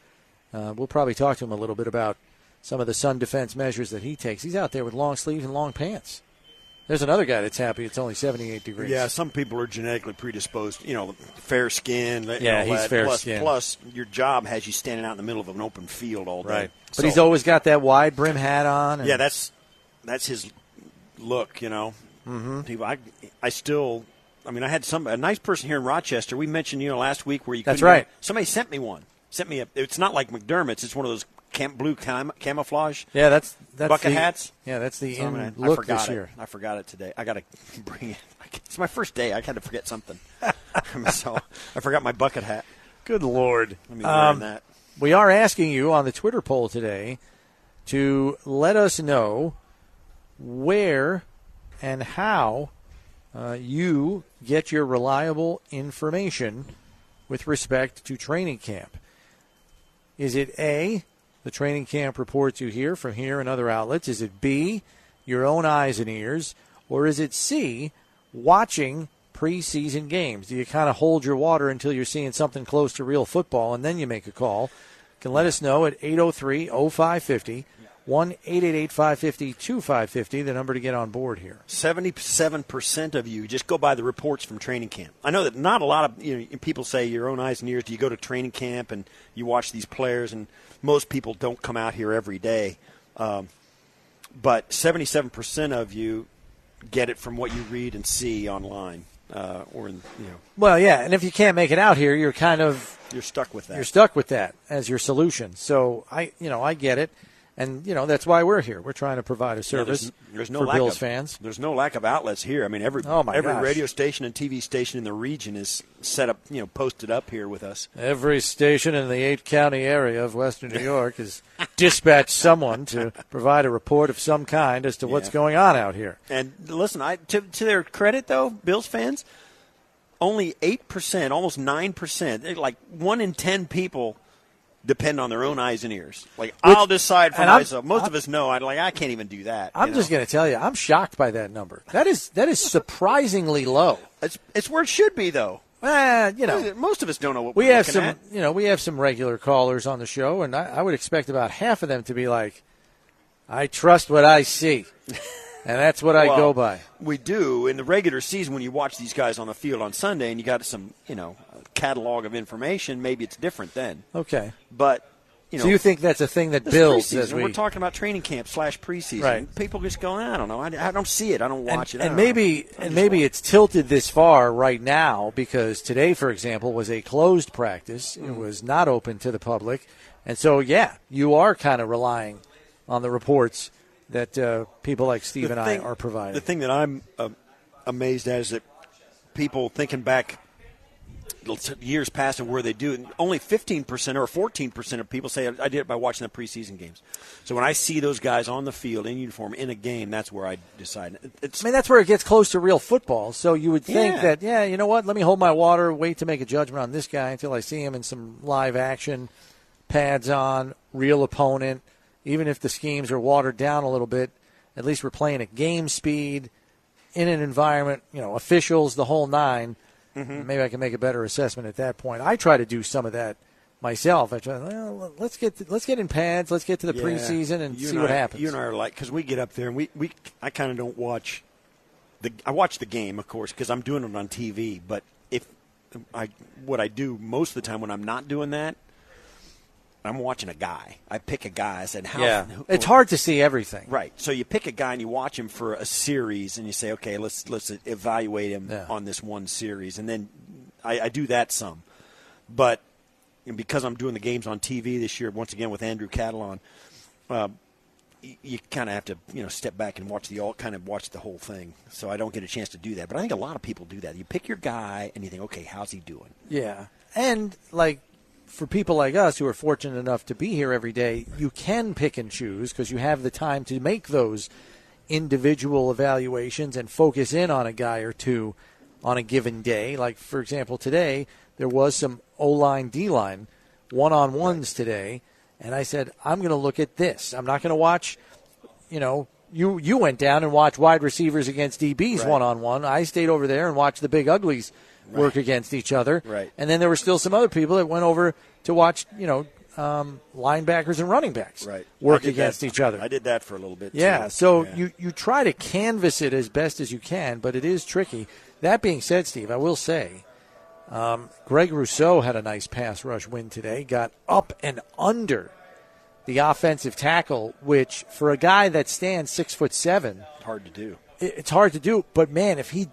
uh, we'll probably talk to him a little bit about some of the sun defense measures that he takes. He's out there with long sleeves and long pants. There's another guy that's happy. It's only 78 degrees. Yeah, some people are genetically predisposed. You know, fair skin. Yeah, he's that. fair plus, skin. Plus, your job has you standing out in the middle of an open field all day. Right. But so, he's always got that wide brim hat on. yeah, that's that's his look. You know, mm-hmm. people. I I still I mean, I had some a nice person here in Rochester. We mentioned you know last week where you. That's right. somebody sent me one. Sent me a. It's not like McDermott's. It's one of those cam- blue cam- camouflage. Yeah, that's that's bucket the, hats. Yeah, that's the So gonna- I forgot this it. year. I forgot it today. I got to <laughs> bring it. It's my first day. I had to forget something. <laughs> so I forgot my bucket hat. Good lord. Let me Um, that. We are asking you on the Twitter poll today to let us know where and how uh, you get your reliable information with respect to training camp. Is it A, the training camp reports you hear from here and other outlets? Is it B, your own eyes and ears? Or is it C, watching preseason games? Do you kind of hold your water until you're seeing something close to real football and then you make a call? You can let us know at 803 0550, 1 888 550 2550, the number to get on board here. Seventy-seven percent of you just go by the reports from training camp. I know that not a lot of you know, people say your own eyes and ears. Do you go to training camp and you watch these players? And most people don't come out here every day. Um, but seventy-seven percent of you get it from what you read and see online, uh, or in, you know Well, yeah, and if you can't make it out here, you're kind of you're stuck with that. you're stuck with that as your solution. So I, you know, I get it, and you know that's why we're here. We're trying to provide a Yeah, service there's, there's no for lack Bills of, fans. There's no lack of outlets here. I mean, every Oh, every gosh. radio station and TV station in the region is set up, you know, posted up here with us. Every station in the eight county area of Western New York has dispatched someone to provide a report of some kind as to what's going on out here. And listen, I to, to their credit though, Bills fans, only eight percent, almost nine percent, like one in ten people depend on their own eyes and ears. Like I'll decide for I'm- myself. Most of I'm- us know. I like I can't even do that. I'm just know? to tell you, I'm shocked by that number. That is that is surprisingly low. It's it's where it should be though. Eh, you know, most of us don't know what we we're have some, at. you know, we have some regular callers on the show, and I, I would expect about half of them to be like, "I trust what I see," <laughs> and that's what I go by. We do in the regular season when you watch these guys on the field on Sunday and you got some, you know, catalog of information. Maybe it's different then. Okay. But you know, so you think that's a thing that builds preseason, as we we're talking about training camp slash preseason. Right. People just go, I don't know. I, I don't see it. I don't watch and, it. I and maybe and maybe it's tilted this far right now because today, for example, was a closed practice. It Mm. was not open to the public, and so yeah, you are kind of relying on the reports that uh, people like Steve The and thing- I are providing. The thing that I'm uh, amazed at is that people thinking back years past and where they do, only 15% or 14% of people say, I did it by watching the preseason games. So when I see those guys on the field in uniform in a game, that's where I decide. It's, I mean, that's where it gets close to real football. So you would think Yeah. that, yeah, you know what? Let me hold my water, wait to make a judgment on this guy until I see him in some live action, pads on, real opponent. Even if the schemes are watered down a little bit, at least we're playing at game speed in an environment, you know, officials, the whole 9 Mm-hmm. Maybe I can make a better assessment at that point. I try to do some of that myself. I try, well, let's get let's get in pads, let's get to the Yeah. preseason and You see what I, happens. You and I are like because we get up there and we, we I kind of don't watch the I watch the game of course because I'm doing it on TV. But if I what I do most of the time when I'm not doing that, I'm watching a guy. I pick a guy. I said, how, yeah, who- it's hard to see everything. Right. So you pick a guy and you watch him for a series, and you say, okay, let's let's evaluate him Yeah. on this one series, and then I, I do that some. But and because I'm doing the games on TV this year, once again with Andrew Catalon, uh, y- you kind of have to you know step back and watch the all kind of watch the whole thing. So I don't get a chance to do that. But I think a lot of people do that. You pick your guy and you think, okay, how's he doing? Yeah. And like for people like us who are fortunate enough to be here every day, you can pick and choose because you have the time to make those individual evaluations and focus in on a guy or two on a given day. Like for example, today there was some O line, D line one on ones today, and I said I'm going to look at this. I'm not going to watch, you know. You, you went down and watched wide receivers against DBs one on one. I stayed over there and watched the big uglies work against each other. Right. And then there were still some other people that went over to watch, you know, um, linebackers and running backs Right. work against that- each other. I did that for a little bit. Yeah, too. so Yeah. you you try to canvas it as best as you can, but it is tricky. That being said, Steve, I will say, um, Greg Rousseau had a nice pass rush win today. Got up and under the offensive tackle, which for a guy that stands six foot seven, hard to do. it's hard to do. But man, if he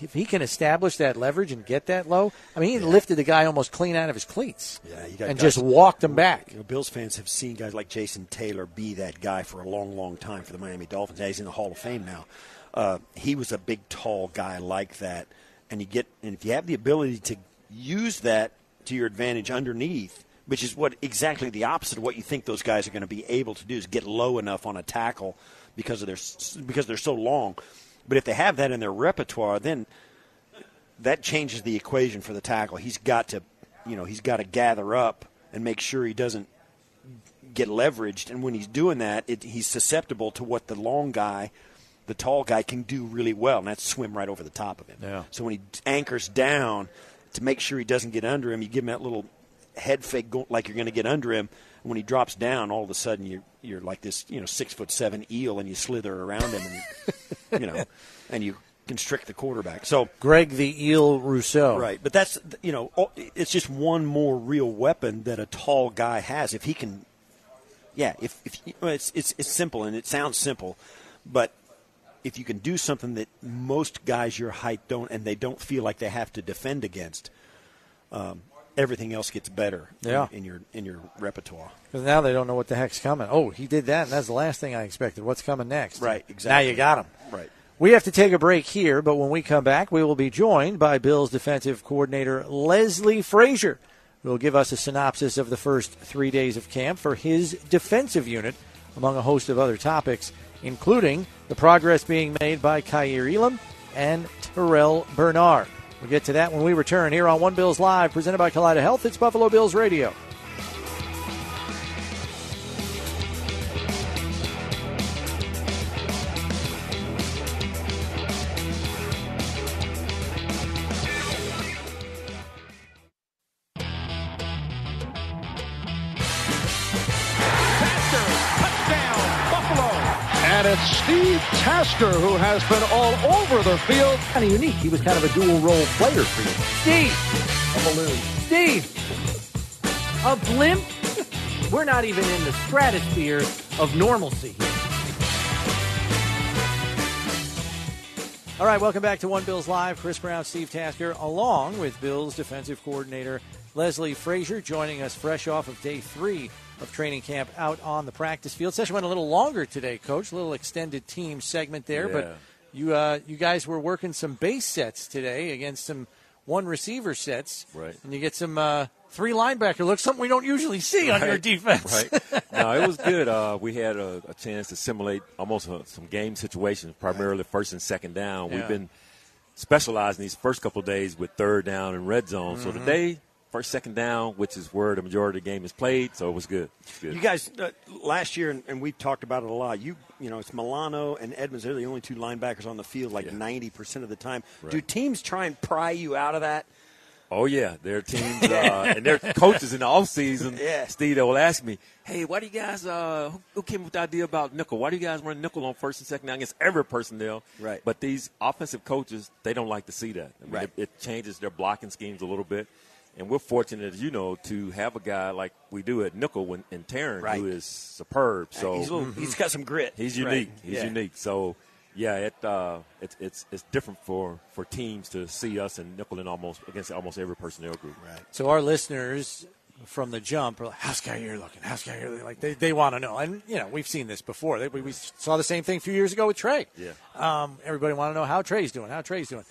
if he can establish that leverage and get that low, I mean, he lifted the guy almost clean out of his cleats. Yeah, you got and guys- just walked him back. You know, Bills fans have seen guys like Jason Taylor be that guy for a long, long time for the Miami Dolphins. Yeah, he's in the Hall of Fame now. Uh, he was a big, tall guy like that, and you get and if you have the ability to use that to your advantage underneath, which is what exactly the opposite of what you think those guys are going to be able to do is get low enough on a tackle because of their because they're so long. But if they have that in their repertoire, then that changes the equation for the tackle. He's got to, you know, he's got to gather up and make sure he doesn't get leveraged. And when he's doing that, it, he's susceptible to what the long guy, the tall guy, can do really well, and that's swim right over the top of him. Yeah. So when he anchors down to make sure he doesn't get under him, you give him that little head fake like you're going to get under him. When he drops down, all of a sudden you're you're like this, you know, six foot seven eel, and you slither around him, and you know, <laughs> and you constrict the quarterback. So Greg the Eel Rousseau. Right, but that's you know it's just one more real weapon that a tall guy has. If he can, yeah, if if it's it's it's simple and it sounds simple, but if you can do something that most guys your height don't, and they don't feel like they have to defend against, um, everything else gets better. in- Yeah. in, your in your repertoire. Because now they don't know what the heck's coming. Oh, he did that, and that's the last thing I expected. What's coming next? Right, exactly. Now you got him. Right. We have to take a break here, but when we come back, we will be joined by Bills defensive coordinator Leslie Frazier, who will give us a synopsis of the first three days of camp for his defensive unit, among a host of other topics, including the progress being made by Kaiir Elam and Terrel Bernard. We'll get to that when we return here on One Bills Live, presented by Kaleida Health. It's Buffalo Bills Radio. Over field. Kind of unique. He was kind of a dual role player for you. Steve, A balloon. Steve, a blimp? We're not even in the stratosphere of normalcy here. All right, welcome back to One Bills Live. Chris Brown, Steve Tasker, along with Bills defensive coordinator Leslie Frazier, joining us fresh off of day three of training camp out on the practice field. Session went a little longer today, Coach. A little extended team segment there, Yeah. but you uh, you guys were working some base sets today against some one receiver sets, Right. And you get some uh, three linebacker looks, something we don't usually see on your defense. Right. no, it was good. Uh, we had a, a chance to simulate almost uh some game situations, primarily first and second down. Yeah. We've been specializing these first couple of days with third down and red zone. So Mm-hmm. today, first, second down, which is where the majority of the game is played. So it was good. Good. You guys, uh, last year, and, and we've talked about it a lot. You, you know, it's Milano and Edmonds. They're the only two linebackers on the field, like ninety percent of the time. Do teams try and pry you out of that? Oh yeah, their teams <laughs> uh, and their coaches in the off season. Yeah. Steve, they will ask me, "Hey, why do you guys? Uh, who, who came up with the idea about nickel? Why do you guys run nickel on first and second down against every personnel?" Right. But these offensive coaches, they don't like to see that. I mean, Right. it, it changes their blocking schemes a little bit. And we're fortunate, as you know, to have a guy like we do at nickel when, in Taron, Right. who is superb. So he's, little, he's got some grit. He's Right. unique. He's Yeah. unique. So, yeah, it uh, it's it's it's different for, for teams to see us and nickel in almost against almost every personnel group. Right. So our listeners from the jump are like, "How's Kaiir looking? How's Kaiir looking?" Like they, they want to know, and you know we've seen this before. They, we, we saw the same thing a few years ago with Trey. Yeah. Um, everybody want to know how Trey's doing, how Trey's doing.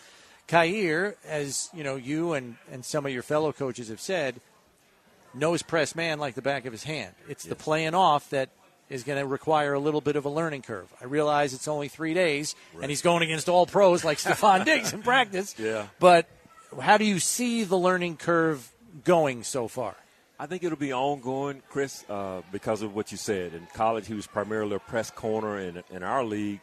Kaiir, as you know, you and and some of your fellow coaches have said, knows press man like the back of his hand. It's the playing off that is going to require a little bit of a learning curve. I realize it's only three days, and he's going against all pros like <laughs> Stefon Diggs in practice. Yeah. But how do you see the learning curve going so far? I think it'll be ongoing, Chris, uh, because of what you said. In college, he was primarily a press corner. In, in our league,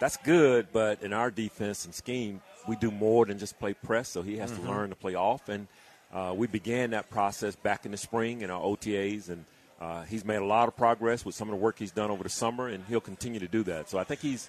that's good, but in our defense and scheme, we do more than just play press, so he has to learn to play off. And uh, we began that process back in the spring in our OTAs, and uh, he's made a lot of progress with some of the work he's done over the summer, and he'll continue to do that. So I think he's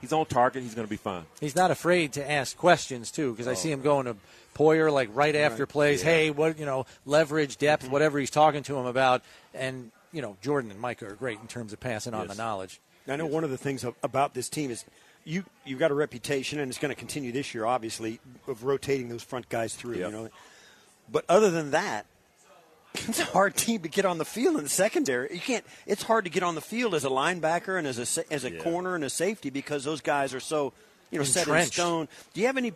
he's on target. He's going to be fine. He's not afraid to ask questions too, because I see him going to Poyer like right after plays. Hey, what you know, leverage, depth, whatever he's talking to him about, and you know, Jordan and Micah are great in terms of passing on Yes. the knowledge. I know one of the things about this team is you you've got a reputation, and it's going to continue this year, obviously, of rotating those front guys through. Yep. You know, but other than that, it's a hard team to get on the field in the secondary. You can't. It's hard to get on the field as a linebacker and as a as a Yeah. corner and a safety because those guys are so you know set in stone. Do you have any?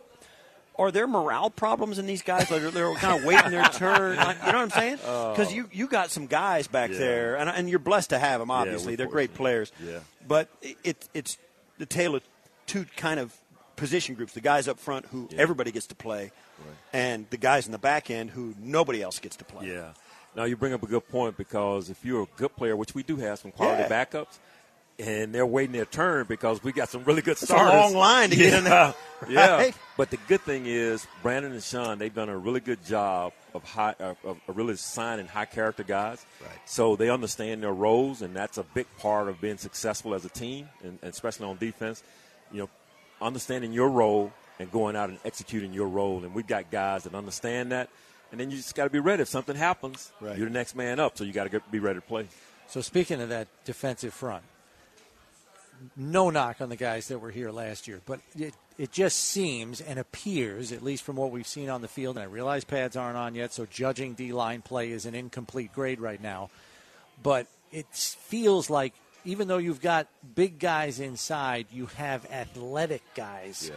Are there morale problems in these guys? Like they're kind of waiting their <laughs> turn. Like, you know what I'm saying? Oh. Because you you got some guys back Yeah. there, and, and you're blessed to have them. Obviously, we're they're great players. Yeah. But it, it it's the tale of two kind of position groups: the guys up front who Yeah. everybody gets to play, and the guys in the back end who nobody else gets to play. Yeah. Now you bring up a good point because if you're a good player, which we do have some quality Yeah. backups, and they're waiting their turn because we got some really good It's a starters. long line to get in there. <laughs> yeah. But the good thing is Brandon and Sean, they've done a really good job of high, of, of really signing high character guys. Right. So they understand their roles, and that's a big part of being successful as a team, and, and especially on defense. You know, understanding your role and going out and executing your role. And we've got guys that understand that. And then you just got to be ready. If something happens, Right. you're the next man up, so you got to be ready to play. So speaking of that defensive front, no knock on the guys that were here last year, but it, it just seems and appears, at least from what we've seen on the field, and I realize pads aren't on yet, so judging D line play is an incomplete grade right now. But it feels like even though you've got big guys inside, you have athletic guys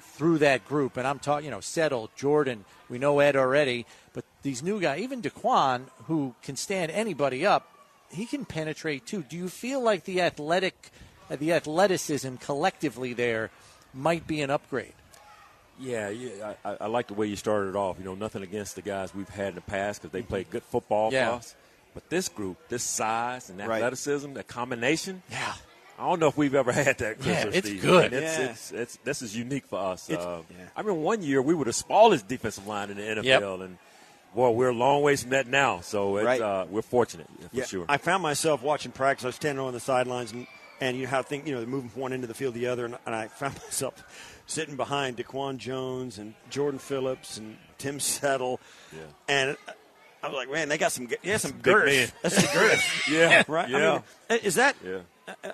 through that group. And I'm talking, you know, Settle, Jordan, we know Ed already, but these new guys, even DaQuan, who can stand anybody up, he can penetrate too. Do you feel like the athletic, uh, the athleticism collectively there might be an upgrade? Yeah, yeah I, I like the way you started off. You know, nothing against the guys we've had in the past because they played good football Yeah. for us. But this group, this size and Right. athleticism, that combination, Yeah. I don't know if we've ever <laughs> had that. Chris Yeah, or it's Steve. good. And it's, Yeah. it's, it's, this is unique for us. Uh, yeah. I mean, one year we were the smallest defensive line in the NFL, and boy, we're a long ways from that now. So it's, Right. uh, we're fortunate for Yeah, sure. I found myself watching practice. I was standing on the sidelines, and, and you know how think you know, they're moving from one end of the field to the other, and, and I found <laughs> myself sitting behind DaQuan Jones and Jordan Phillips and Tim Settle, Yeah. and I was like, man, they got some, yeah, some girth. That's some girth, <laughs> yeah, <laughs> right? Yeah. I mean, is that Yeah.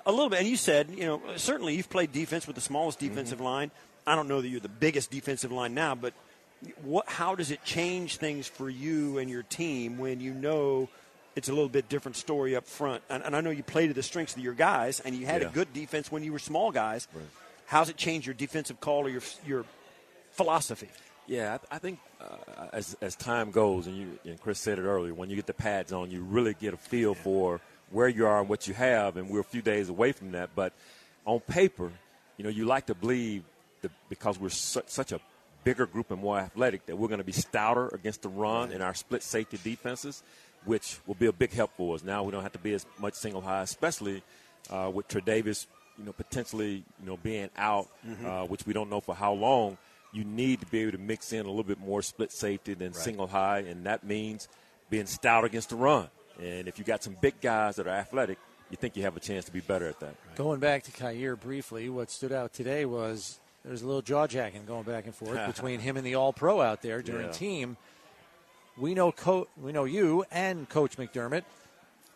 a- little bit? And you said, you know, certainly you've played defense with the smallest mm-hmm. defensive line. I don't know that you're the biggest defensive line now, but what? How does it change things for you and your team when you know it's a little bit different story up front? And, and I know you play to the strengths of your guys, and you had Yeah. a good defense when you were small guys. How's it change your defensive call or your your philosophy? Yeah, I, I think uh, as as time goes, and you and Chris said it earlier, when you get the pads on, you really get a feel for where you are and what you have, and we're a few days away from that. But on paper, you know, you like to believe that because we're su- such a bigger group and more athletic, that we're going to be stouter against the run in our split safety defenses, which will be a big help for us. Now we don't have to be as much single high, especially uh, with Tre'Davious, you know, potentially, you know, being out, uh, which we don't know for how long. You need to be able to mix in a little bit more split safety than single high, and that means being stout against the run. And if you got some big guys that are athletic, you think you have a chance to be better at that. Going back to Kaiir briefly, what stood out today was there's a little jaw jacking going back and forth <laughs> between him and the All Pro out there during Yeah. team. We know co- we know you and Coach McDermott.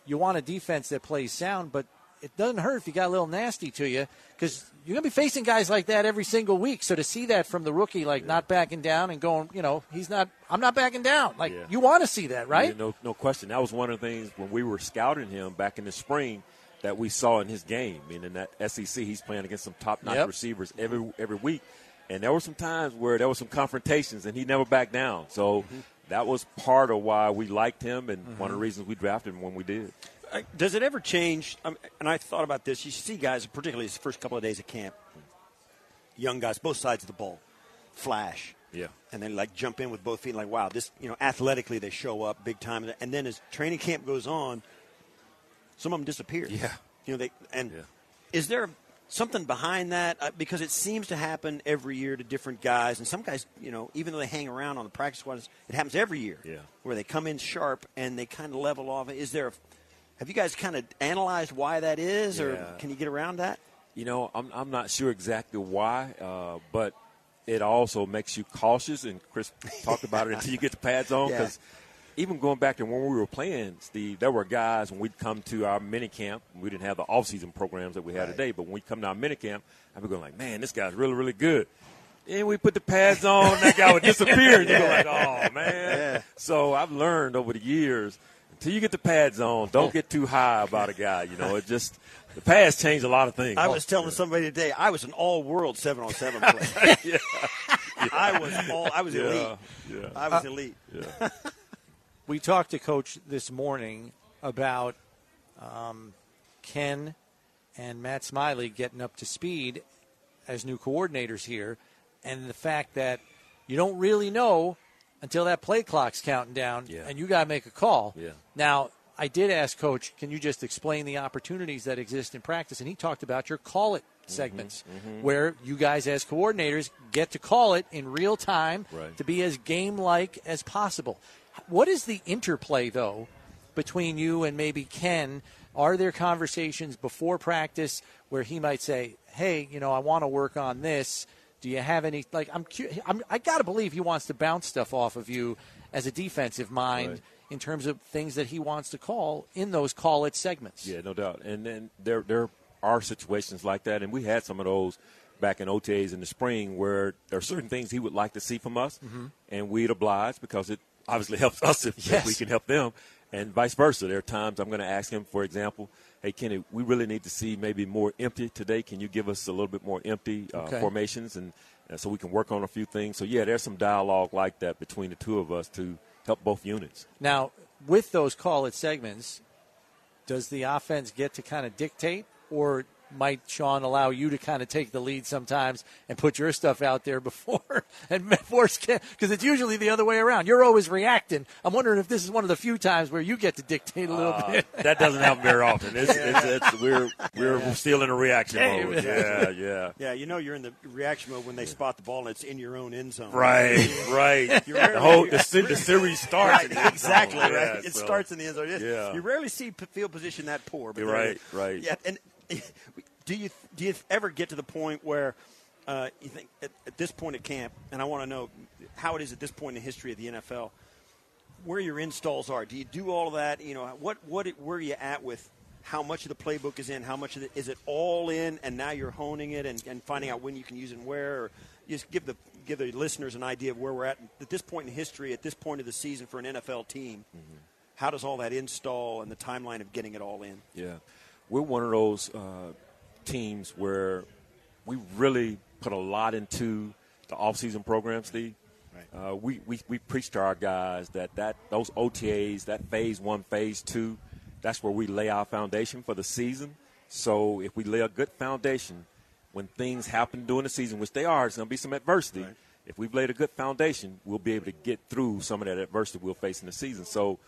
You want a defense that plays sound, but it doesn't hurt if you got a little nasty to you because you're going to be facing guys like that every single week. So to see that from the rookie, like not backing down and going, you know, he's not, I'm not backing down. Like Yeah. you want to see that, right? Yeah, no, no question. That was one of the things when we were scouting him back in the spring that we saw in his game. I mean, in that SEC, he's playing against some top-notch Yep. receivers every every week, and there were some times where there were some confrontations, and he never backed down. So Mm-hmm. that was part of why we liked him, and one of the reasons we drafted him when we did. Does it ever change? Um, and I thought about this. You see guys, particularly the first couple of days of camp, young guys, both sides of the ball, flash. Yeah. And then like jump in with both feet, like wow, this you know athletically they show up big time. And then as training camp goes on, some of them disappear. Yeah. You know they and Yeah. is there something behind that? Uh, because it seems to happen every year to different guys, and some guys, you know, even though they hang around on the practice squads, it happens every year. Yeah. Where they come in sharp and they kind of level off. Is there? A, have you guys kind of analyzed why that is, or can you get around that? You know, I'm, I'm not sure exactly why, uh, but it also makes you cautious. And Chris talked about it until you get the pads on <laughs> Yeah. because even going back to when we were playing, Steve, there were guys when we'd come to our mini camp. We didn't have the off-season programs that we have Right. today, but when we come to our mini camp, I'd be going like, "Man, this guy's really, really good." And we put the pads on, that guy would disappear, and you go like, "Oh man!" <laughs> Yeah. So I've learned over the years until you get the pads on, don't get too high about a guy. You know, it just the pads change a lot of things. I was telling somebody today I was an all-world seven-on-seven <laughs> player. yeah, I was all I was elite. yeah, yeah. I was elite. yeah. <laughs> We talked to Coach this morning about um, Ken and Matt Smiley getting up to speed as new coordinators here, and the fact that you don't really know until that play clock's counting down, Yeah. and you got to make a call. Yeah. Now, I did ask Coach, can you just explain the opportunities that exist in practice? And he talked about your call it Mm-hmm, segments, where you guys as coordinators get to call it in real time Right. to be as game like as possible. What is the interplay, though, between you and maybe Ken? Are there conversations before practice where he might say, "Hey, you know, I want to work on this. Do you have any like I'm, cu- I'm I got to believe he wants to bounce stuff off of you as a defensive mind Right. in terms of things that he wants to call in those call it segments. Yeah, no doubt. And then there there are situations like that, and we had some of those back in OTAs in the spring where there are certain things he would like to see from us, mm-hmm. and we'd oblige because it obviously <laughs> helps us if, if we can help them, and vice versa. There are times I'm going to ask him, for example, hey Kenny, we really need to see maybe more empty today. Can you give us a little bit more empty uh, Okay. formations, and, and so we can work on a few things. So yeah, there's some dialogue like that between the two of us to help both units. Now, with those call it segments, does the offense get to kind of dictate, or might Sean allow you to kind of take the lead sometimes and put your stuff out there before <laughs> and force because it's usually the other way around. You're always reacting. I'm wondering if this is one of the few times where you get to dictate a little Uh, bit. <laughs> that doesn't happen very often. It's, it's, it's, we're we're still in a reaction Hey, mode. man. Yeah, yeah. Yeah, you know you're in the reaction mode when they spot the ball and it's in your own end zone. Right, right. <laughs> You're the whole the, se- the series starts. Right, in the exactly zone. right. Yeah, it so- starts in the end zone. Yeah. You rarely see field position that poor. But You're there it right, right. Yeah, and <laughs> do you do you ever get to the point where uh, you think at, at this point at camp, and I want to know how it is at this point in the history of the NFL, where your installs are. Do you do all of that? You know, what what where are you at with? How much of the playbook is in? How much of it is it all in? And now you're honing it and, and finding out when you can use it and where. Or just give the give the listeners an idea of where we're at at this point in history, at this point of the season for an NFL team. How does all that install and the timeline of getting it all in? Yeah, we're one of those uh, teams where we really put a lot into the off-season program, Steve. Right. Uh, we, we we preach to our guys that, that those OTAs, that phase one, phase two, that's where we lay our foundation for the season. So if we lay a good foundation, when things happen during the season, which they are, it's going to be some adversity. Right. If we've laid a good foundation, we'll be able to get through some of that adversity we'll face in the season. So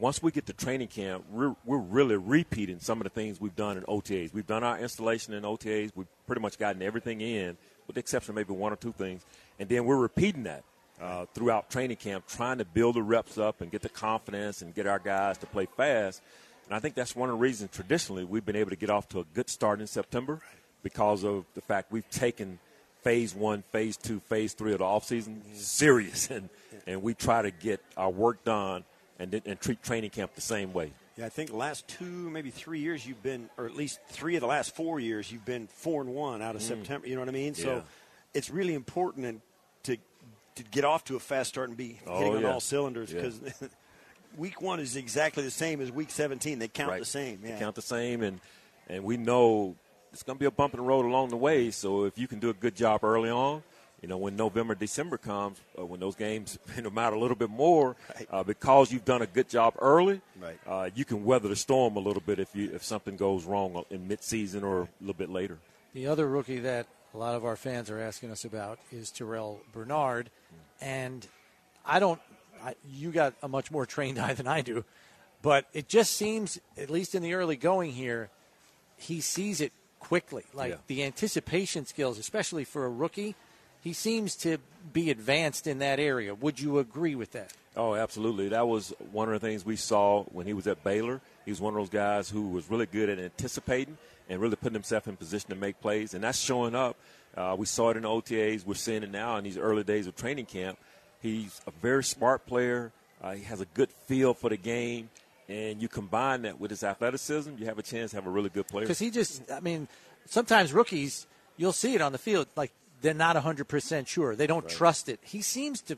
once we get to training camp, we're, we're really repeating some of the things we've done in OTAs. We've done our installation in OTAs. We've pretty much gotten everything in, with the exception of maybe one or two things. And then we're repeating that uh, throughout training camp, trying to build the reps up and get the confidence and get our guys to play fast. And I think that's one of the reasons traditionally we've been able to get off to a good start in September because of the fact we've taken phase one, phase two, phase three of the offseason serious. <laughs> And, and we try to get our work done and, and treat training camp the same way. Yeah, I think the last two, maybe three years you've been, or at least three of the last four years you've been four and one out of mm. September. You know what I mean? Yeah. So it's really important and to to get off to a fast start and be Oh, hitting on all cylinders Yeah. because <laughs> week one is exactly the same as week 17. They count right. the same. They count the same, and and we know it's going to be a bump in the road along the way. So if you can do a good job early on, you know when November, December comes, uh, when those games you know, matter a little bit more, Right. uh, because you've done a good job early, Right. uh, you can weather the storm a little bit if you if something goes wrong in midseason or a little bit later. The other rookie that a lot of our fans are asking us about is Terrel Bernard, and I don't. I, you got a much more trained <laughs> eye than I do, but it just seems, at least in the early going here, he sees it quickly. Like Yeah. the anticipation skills, especially for a rookie, he seems to be advanced in that area. Would you agree with that? Oh, absolutely. That was one of the things we saw when he was at Baylor. He was one of those guys who was really good at anticipating and really putting himself in position to make plays, and that's showing up. Uh, we saw it in the OTAs. We're seeing it now in these early days of training camp. He's a very smart player, Uh, he has a good feel for the game, and you combine that with his athleticism, you have a chance to have a really good player. Because he just, I mean, sometimes rookies, you'll see it on the field, like they're not 100% sure. They don't Right. trust it. He seems to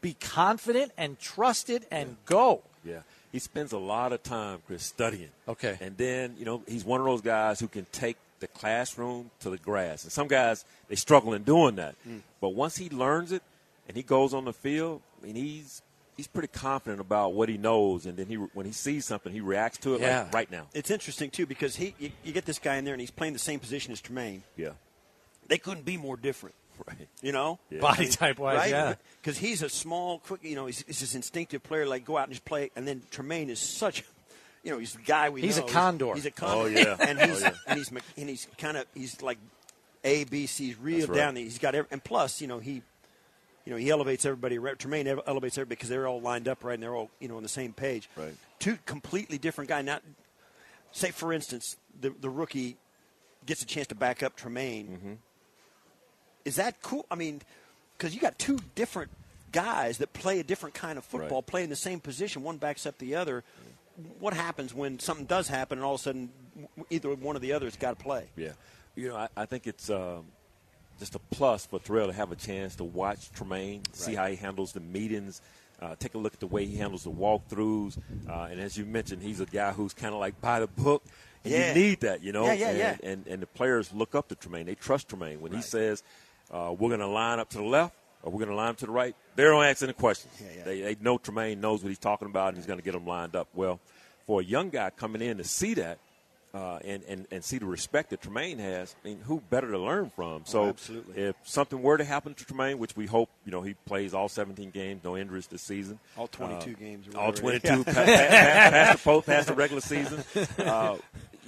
be confident and trust it and go. Yeah. He spends a lot of time, Chris, studying. Okay. And then, you know, he's one of those guys who can take the classroom to the grass. And some guys, they struggle in doing that. Hmm. But once he learns it and he goes on the field, I mean, he's he's pretty confident about what he knows. And then he when he sees something, he reacts to it Yeah. like right now. It's interesting too because he you, you get this guy in there and he's playing the same position as Tremaine. Yeah. They couldn't be more different. Right. You know, Yeah. Body type-wise, right? yeah. Because he's a small, quick. You know, he's, he's this instinctive player. Like go out and just play. And then Tremaine is such. You know, he's the guy we He's know. a condor. He's, a condor. Oh, yeah. and Oh, he's yeah. and he's and he's kind of he's like A B C's real right. down there. He's got every, and plus you know he. You know, he elevates everybody. Tremaine ele- elevates everybody because they're all lined up right and they're all, you know, on the same page. Right. Two completely different guy. Now, say for instance, the the rookie gets a chance to back up Tremaine. Mm-hmm. Is that cool? I mean, because you got two different guys that play a different kind of football, Right. play in the same position. One backs up the other. What happens when something does happen and all of a sudden either one or the other has got to play? Yeah. You know, I, I think it's um, just a plus for Terrel to have a chance to watch Tremaine, see how he handles the meetings, uh, take a look at the way he handles the walkthroughs. Uh, and as you mentioned, he's a guy who's kind of like by the book. And Yeah. you need that, you know. Yeah, yeah, and, yeah. And, and the players look up to Tremaine. They trust Tremaine. When he says, uh, we're going to line up to the left or we're going to line up to the right, they don't ask any questions. Yeah, yeah. They, they know Tremaine knows what he's talking about and he's going to get them lined up. Well, for a young guy coming in to see that, uh, and, and, and see the respect that Tremaine has, I mean, who better to learn from? So Oh, absolutely. if something were to happen to Tremaine, which we hope, you know, he plays all 17 games, no injuries this season. All 22 Uh, games All 22, is. pa- <laughs> pa- pa- past, the, past the regular season. <laughs> Uh,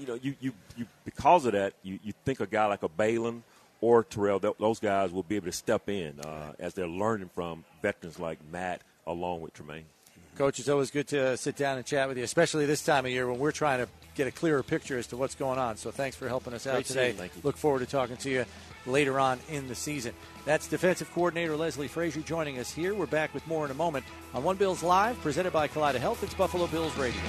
you know, you, you, you because of that, you, you think a guy like a Baylon or Terrel, th- those guys will be able to step in uh, as they're learning from veterans like Matt along with Tremaine. Coach, it's always good to sit down and chat with you, especially this time of year when we're trying to get a clearer picture as to what's going on. So thanks for helping us out Great today. seeing. Thank you. Look forward to talking to you later on in the season. That's defensive coordinator Leslie Frazier joining us here. We're back with more in a moment on One Bills Live, presented by Kaleida Health. It's Buffalo Bills Radio.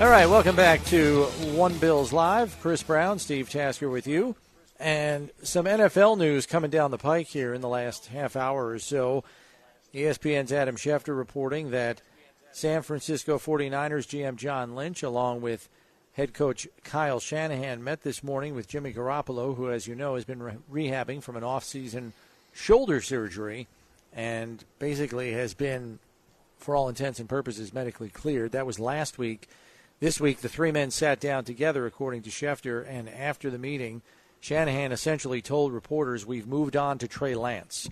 All right, welcome back to One Bills Live. Chris Brown, Steve Tasker with you. And some NFL news coming down the pike here in the last half hour or so. ESPN's Adam Schefter reporting that San Francisco 49ers GM John Lynch, along with head coach Kyle Shanahan, met this morning with Jimmy Garoppolo, who, as you know, has been re- rehabbing from an off-season shoulder surgery and basically has been, for all intents and purposes, medically cleared. That was last week. This week, the three men sat down together, according to Schefter, and after the meeting, Shanahan essentially told reporters, We've moved on to Trey Lance.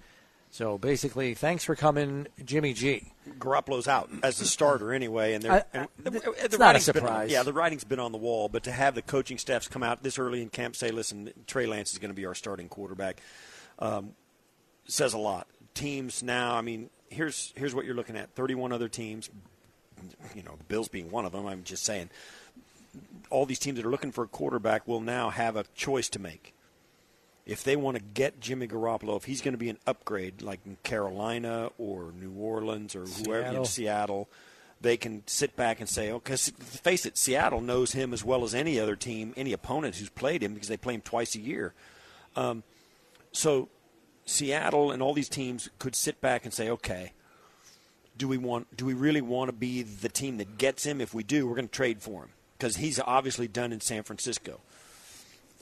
So basically, thanks for coming, Jimmy G. Garoppolo's out as the starter anyway, and, they're, I- and the, it's the not a writing's been- surprise. yeah, the writing's been on the wall, but to have the coaching staffs come out this early in camp say, "Listen, Trey Lance is going to be our starting quarterback," um, says a lot. Teams now, I mean, here's here's what you're looking at: 31 other teams. You know, the Bills being one of them. I'm just saying, all these teams that are looking for a quarterback will now have a choice to make if they want to get Jimmy Garoppolo, if he's going to be an upgrade like in Carolina or New Orleans or whoever Seattle. in Seattle, they can sit back and say, "Oh, because face it, Seattle knows him as well as any other team, any opponent who's played him because they play him twice a year." Um, so Seattle and all these teams could sit back and say, "Okay, do we want? Do we really want to be the team that gets him? If we do, we're going to trade for him because he's obviously done in San Francisco."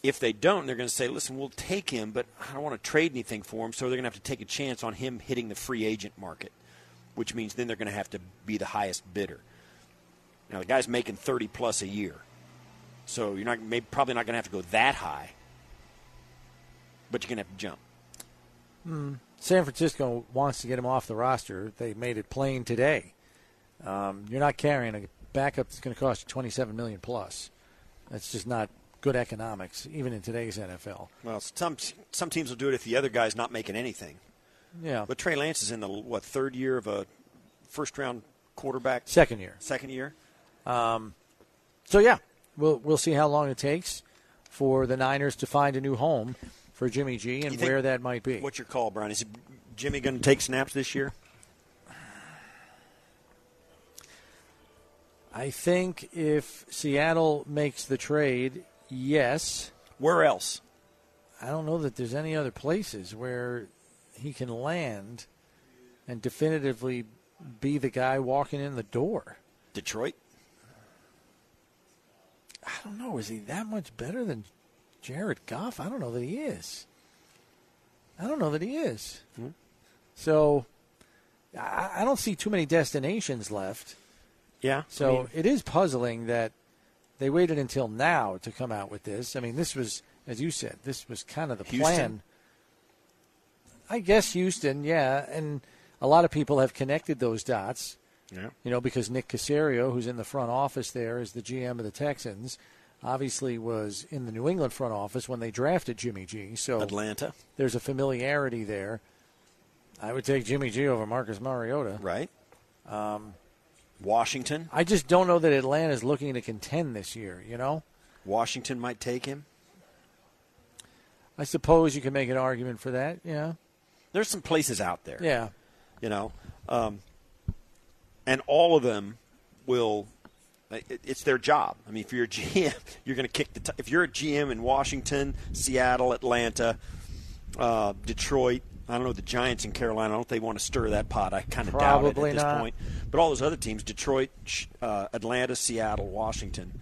If they don't, they're going to say, listen, we'll take him, but I don't want to trade anything for him, so they're going to have to take a chance on him hitting the free agent market, which means then they're going to have to be the highest bidder. Now, the guy's making 30 plus a year, so you're not maybe, probably not going to have to go that high, but you're going to have to jump. Hmm. San Francisco wants to get him off the roster. They made it plain today. Um, you're not carrying a backup that's going to cost you 27 million plus. That's just not good economics, even in today's NFL. Well, some some teams will do it if the other guy's not making anything. Yeah. But Trey Lance is in the what third year of a first round quarterback? Second year. Second year. Um, so yeah, we'll we'll see how long it takes for the Niners to find a new home for Jimmy G and where that might be. What's your call, Brian? Is Jimmy going to take snaps this year? I think if Seattle makes the trade, yes. Where else? I don't know that there's any other places where he can land and definitively be the guy walking in the door. Detroit. I don't know. Is he that much better than Jared Goff? I don't know that he is. I don't know that he is. Hmm? So I, I don't see too many destinations left. Yeah. So I mean, it is puzzling that they waited until now to come out with this. I mean, this was, as you said, this was kind of the Houston? plan. I guess Houston, yeah, and a lot of people have connected those dots. Yeah. You know, because Nick Caserio, who's in the front office there, is the GM of the Texans, obviously was in the New England front office when they drafted Jimmy G. So Atlanta. there's a familiarity there. I would take Jimmy G over Marcus Mariota. Right. Um, Washington. I just don't know that Atlanta is looking to contend this year. You know, Washington might take him. I suppose you can make an argument for that. Yeah, There's some places out there. yeah. You know, um, and all of them will. It- It's their job. I mean, if you're a <laughs> GM, you're going to kick the. T- if you're a GM in Washington, Seattle, Atlanta, uh, Detroit, I don't know the Giants in Carolina. I don't if they want to stir that pot. I kind of doubt it at this not. point. But all those other teams, Detroit, uh, Atlanta, Seattle, Washington,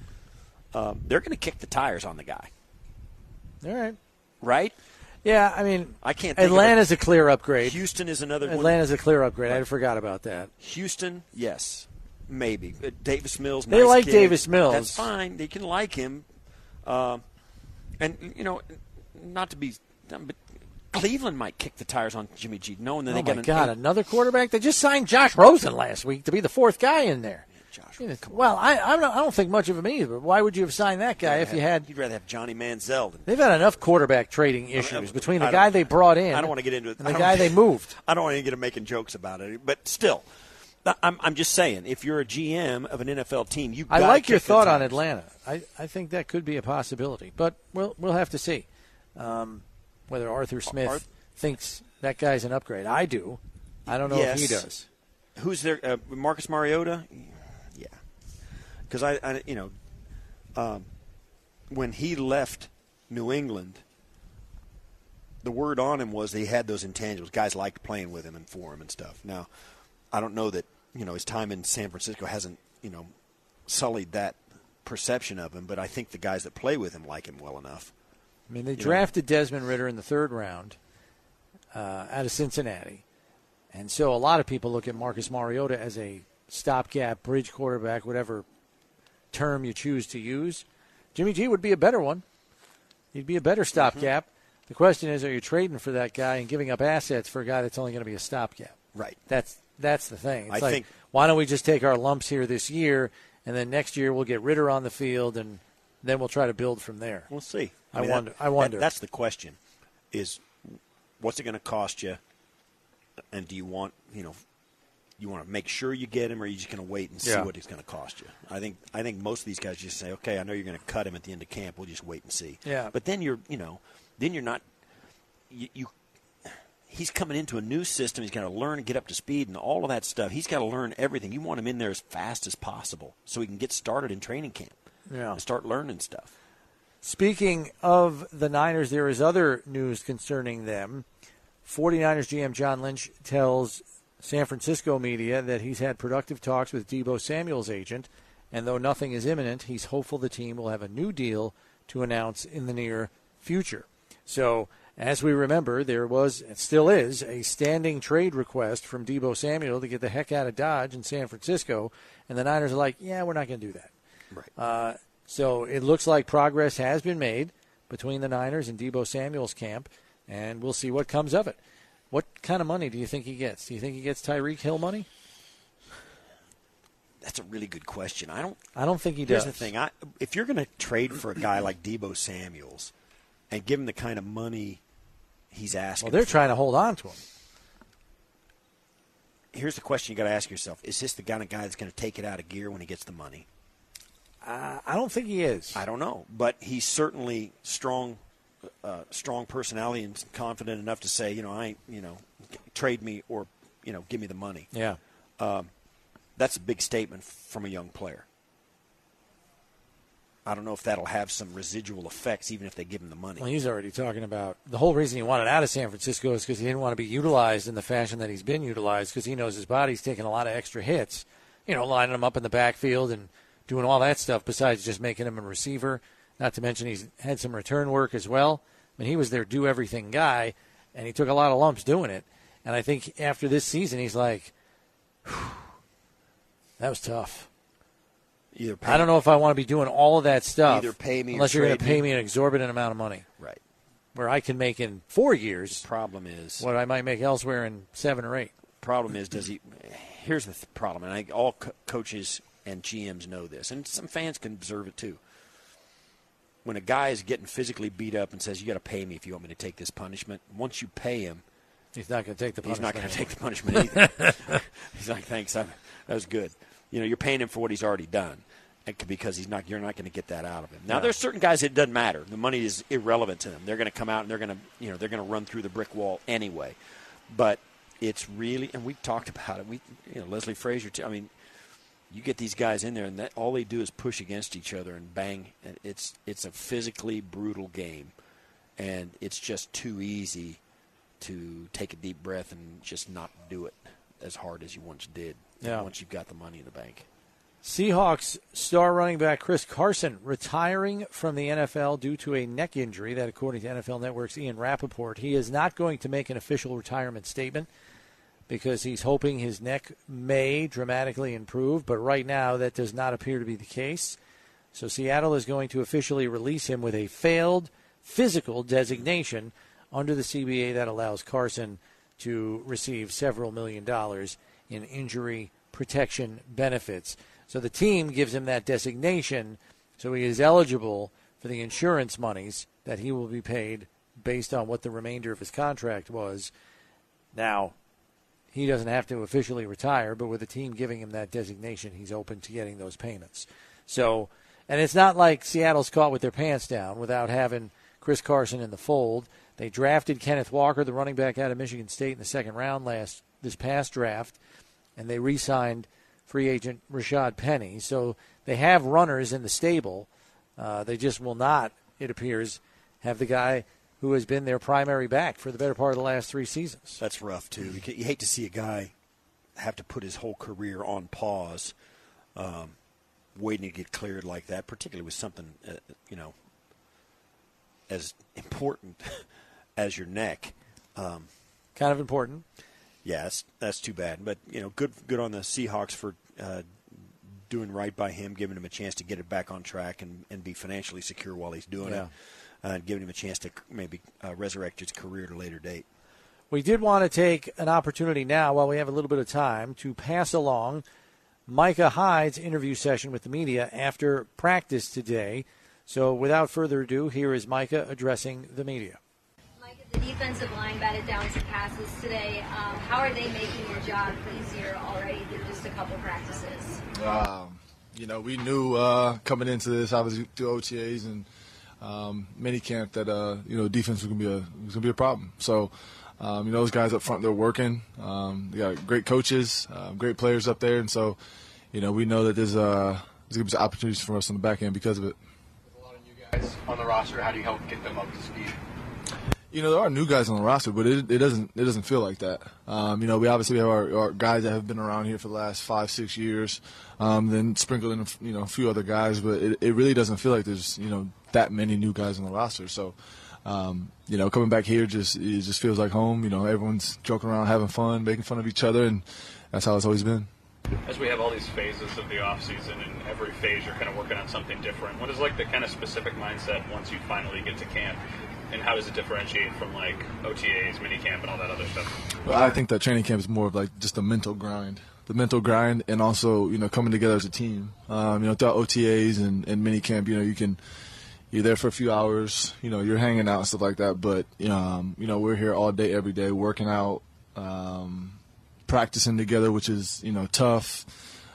um, they're going to kick the tires on the guy, All right. right? Yeah, I mean, I can't. Think Atlanta's of a clear upgrade. Houston is another one. Atlanta's a clear upgrade. I forgot about that. Houston, yes, maybe. Uh, Davis Mills, They nice like kid. Davis Mills. That's fine. They can like him, Um and you know, not to be, but Cleveland might kick the tires on Jimmy G, knowing that Oh they my got an God! eight- Another quarterback. They just signed Josh Rosen last week to be the fourth guy in there. Josh, Well, I I don't, I don't think much of him either. But why would you have signed that guy if you had? You'd rather have Johnny Manziel than They've had enough quarterback trading issues between the guy they brought in. I don't want to get into it. And the guy they <laughs> moved. I don't want to get to making jokes about it, but still, I'm, I'm just saying, if you're a GM of an NFL team, you I like your thought on. Atlanta. I, I think that could be a possibility, but we'll we'll have to see um, whether Arthur Smith Arth- thinks that guy's an upgrade. I do. I don't know if he does. Who's there? Uh, Marcus Mariota? Yeah, because I, I, you know, um, when he left New England, the word on him was that he had those intangibles. Guys liked playing with him and for him and stuff. Now, I don't know that you know his time in San Francisco hasn't you know sullied that perception of him, but I think the guys that play with him like him well enough. I mean, they You know. drafted Desmond Ridder in the third round uh, out of Cincinnati, and so a lot of people look at Marcus Mariota as a stopgap bridge quarterback, whatever term you choose to use. Jimmy G would be a better one. He'd be a better stopgap. The question is, are you trading for that guy and giving up assets for a guy that's only going to be a stopgap? Right. That's that's the thing. It's I like, think- why don't we just take our lumps here this year, and then next year we'll get Ridder on the field, and then we'll try to build from there. We'll see. I, mean, wonder. that- I wonder. that- that's the question: is what's it going to cost you, and do you want you know, you want to make sure you get him, or are you just going to wait and see Yeah. what it's going to cost you? I think I think most of these guys just say, okay, I know you're going to cut him at the end of camp. We'll just wait and see. Yeah. But then you're you know, then you're not you. you He's coming into a new system. He's got to learn and get up to speed and all of that stuff. He's got to learn everything. You want him in there as fast as possible so he can get started in training camp Yeah. and start learning stuff. Speaking of the Niners, there is other news concerning them. 49ers GM John Lynch tells San Francisco media that he's had productive talks with Deebo Samuel's agent, and though nothing is imminent, he's hopeful the team will have a new deal to announce in the near future. So, as we remember, there was, and still is, a standing trade request from Deebo Samuel to get the heck out of Dodge in San Francisco, and the Niners are like, yeah, we're not going to do that. Right. Uh, so it looks like progress has been made between the Niners and Deebo Samuel's camp, and we'll see what comes of it. What kind of money do you think he gets? Do you think he gets Tyreek Hill money? That's a really good question. I don't. I don't think he does. Here's the thing: I, if you're going to trade for a guy like Deebo Samuel's and give him the kind of money he's asking, Well, they're for, trying to hold on to him. here's the question you got to ask yourself: Is this the kind of guy that's going to take it out of gear when he gets the money? Uh, I don't think he is. I don't know, but he's certainly strong, uh, strong personality and confident enough to say, you know, I, you know, trade me or, you know, give me the money. Yeah, um, that's a big statement from a young player. I don't know if that'll have some residual effects, even if they give him the money. Well, he's already talking about the whole reason he wanted out of San Francisco is because he didn't want to be utilized in the fashion that he's been utilized because he knows his body's taking a lot of extra hits. You know, lining him up in the backfield and doing all that stuff besides just making him a receiver. Not to mention he's had some return work as well. I mean, he was their do everything guy, and he took a lot of lumps doing it. And I think after this season, he's like, that was tough. Either I don't know if I want to be doing all of that stuff. Either pay me unless you're going to pay me. me an exorbitant amount of money. Right. Where I can make in four years The Problem is, what I might make elsewhere in seven or eight. problem is, does he? Here's the th- problem, and I, all co- coaches and GMs know this, and some fans can observe it too. When a guy is getting physically beat up and says, "You got to pay me if you want me to take this punishment," once you pay him, He's not going to take the Punishment he's not going to take the punishment either. <laughs> he's like, "Thanks, I, that was good." You know, you're paying him for what he's already done, because he's not, you're not going to get that out of him. Now, there's certain guys it doesn't matter. The money is irrelevant to them. They're going to come out and they're going to, you know, they're going to run through the brick wall anyway. But it's really, and we talked about it. We, you know, Leslie Frazier. Too, I mean, you get these guys in there, and that, all they do is push against each other and bang. And It's it's a physically brutal game, and it's just too easy to take a deep breath and just not do it as hard as you once did. Yeah. Once you've got the money in the bank. Seahawks star running back Chris Carson retiring from the NFL due to a neck injury that, according to NFL Network's Ian Rapoport, he is not going to make an official retirement statement because he's hoping his neck may dramatically improve, but right now that does not appear to be the case. So Seattle is going to officially release him with a failed physical designation under the CBA that allows Carson to receive several million dollars in injury protection benefits. So the team gives him that designation so he is eligible for the insurance monies that he will be paid based on what the remainder of his contract was. Now, he doesn't have to officially retire, but with the team giving him that designation, he's open to getting those payments. So, and it's not like Seattle's caught with their pants down without having Chris Carson in the fold. They drafted Kenneth Walker, the running back out of Michigan State, in the second round last this past draft, and they re-signed free agent Rashaad Penny. So they have runners in the stable. Uh, they just will not, it appears, have the guy who has been their primary back for the better part of the last three seasons. That's rough too. You hate to see a guy have to put his whole career on pause, um, waiting to get cleared like that, particularly with something uh, you know as important <laughs> as your neck. Um, Kind of important. Yeah, that's, that's too bad. But you know, good good on the Seahawks for uh, doing right by him, giving him a chance to get it back on track and, and be financially secure while he's doing Yeah. it, uh, and giving him a chance to maybe uh, resurrect his career at a later date. We did want to take an opportunity now, while we have a little bit of time, to pass along Micah Hyde's interview session with the media after practice today. So, without further ado, here is Micah addressing the media. Mike, the defensive line batted down some passes today. Um, how are they making your job easier already through just a couple practices? Um, you know, we knew uh, coming into this, obviously through OTAs and um, minicamp, that uh, you know defense was gonna be a was gonna be a problem. So, um, you know, those guys up front, they're working. Um, they got great coaches, uh, great players up there, and so, you know, we know that there's uh, there's gonna be some opportunities for us on the back end because of it. There's a lot of new guys on the roster? How do you help get them up to speed? You know, there are new guys on the roster, but it, it doesn't it doesn't feel like that. Um, you know, we obviously have our, our guys that have been around here for the last five six years, um, then sprinkle in you know a few other guys, but it, it really doesn't feel like there's you know that many new guys on the roster. So, um, you know, coming back here just it just feels like home. You know, everyone's joking around, having fun, making fun of each other, and that's how it's always been. As we have all these phases of the off season, and every phase you're kind of working on something different. What is like the kind of specific mindset once you finally get to camp, and how does it differentiate from like OTAs, minicamp, and all that other stuff? Well, I think that training camp is more of like just a mental grind, the mental grind, and also you know coming together as a team. Um, you know, throughout OTAs and, and mini camp, you know, you can you're there for a few hours, you know, you're hanging out and stuff like that. But um, you know, we're here all day, every day, working out, um, practicing together, which is you know tough.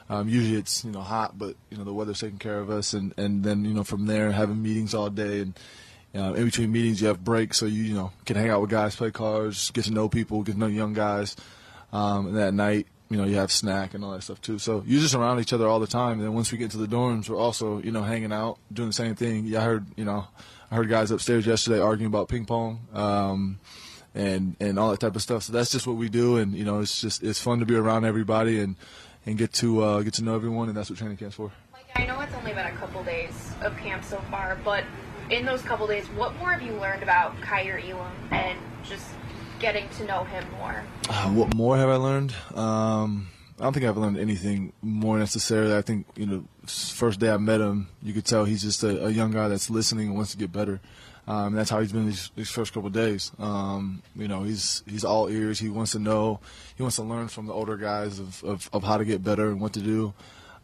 Um, usually it's you know hot, but you know the weather's taking care of us, and and then you know from there having meetings all day, and uh, in between meetings you have breaks, so you you know can hang out with guys, play cards, get to know people, get to know young guys, um, and that night you know you have snack and all that stuff too. So you're just around each other all the time. And then once we get to the dorms, we're also you know hanging out, doing the same thing. Yeah, I heard you know I heard guys upstairs yesterday arguing about ping pong. Um, and, and all that type of stuff. So that's just what we do, and you know, it's just it's fun to be around everybody, and and get to uh, get to know everyone, and that's what training camp's for. I know it's only been a couple days of camp so far, but in those couple days, what more have you learned about Kaiir Elam and just getting to know him more? Uh, what more have I learned? Um, I don't think I've learned anything more necessarily. I think you know, first day I met him, you could tell he's just a, a young guy that's listening and wants to get better. Um, that's how he's been these, these first couple days. Um, you know, he's he's all ears. He wants to know. He wants to learn from the older guys of, of, of how to get better and what to do.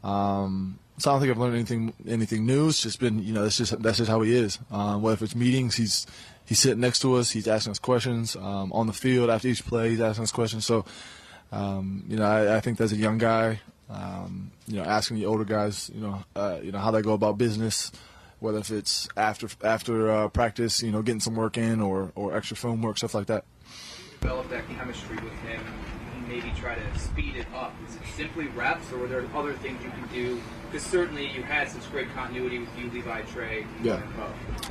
Um, so I don't think I've learned anything anything new. It's just been you know that's just that's just how he is. Um, whether it's meetings, he's he's sitting next to us. He's asking us questions um, on the field after each play. He's asking us questions. So um, you know I, I think as a young guy, um, you know asking the older guys, you know uh, you know how they go about business whether if it's after after uh, practice, you know, getting some work in or, or extra film work, stuff like that. Develop that chemistry with him, maybe try to speed it up. Is it simply reps, or are there other things you can do? Because certainly you had such great continuity with you, Levi, Trey. Yeah.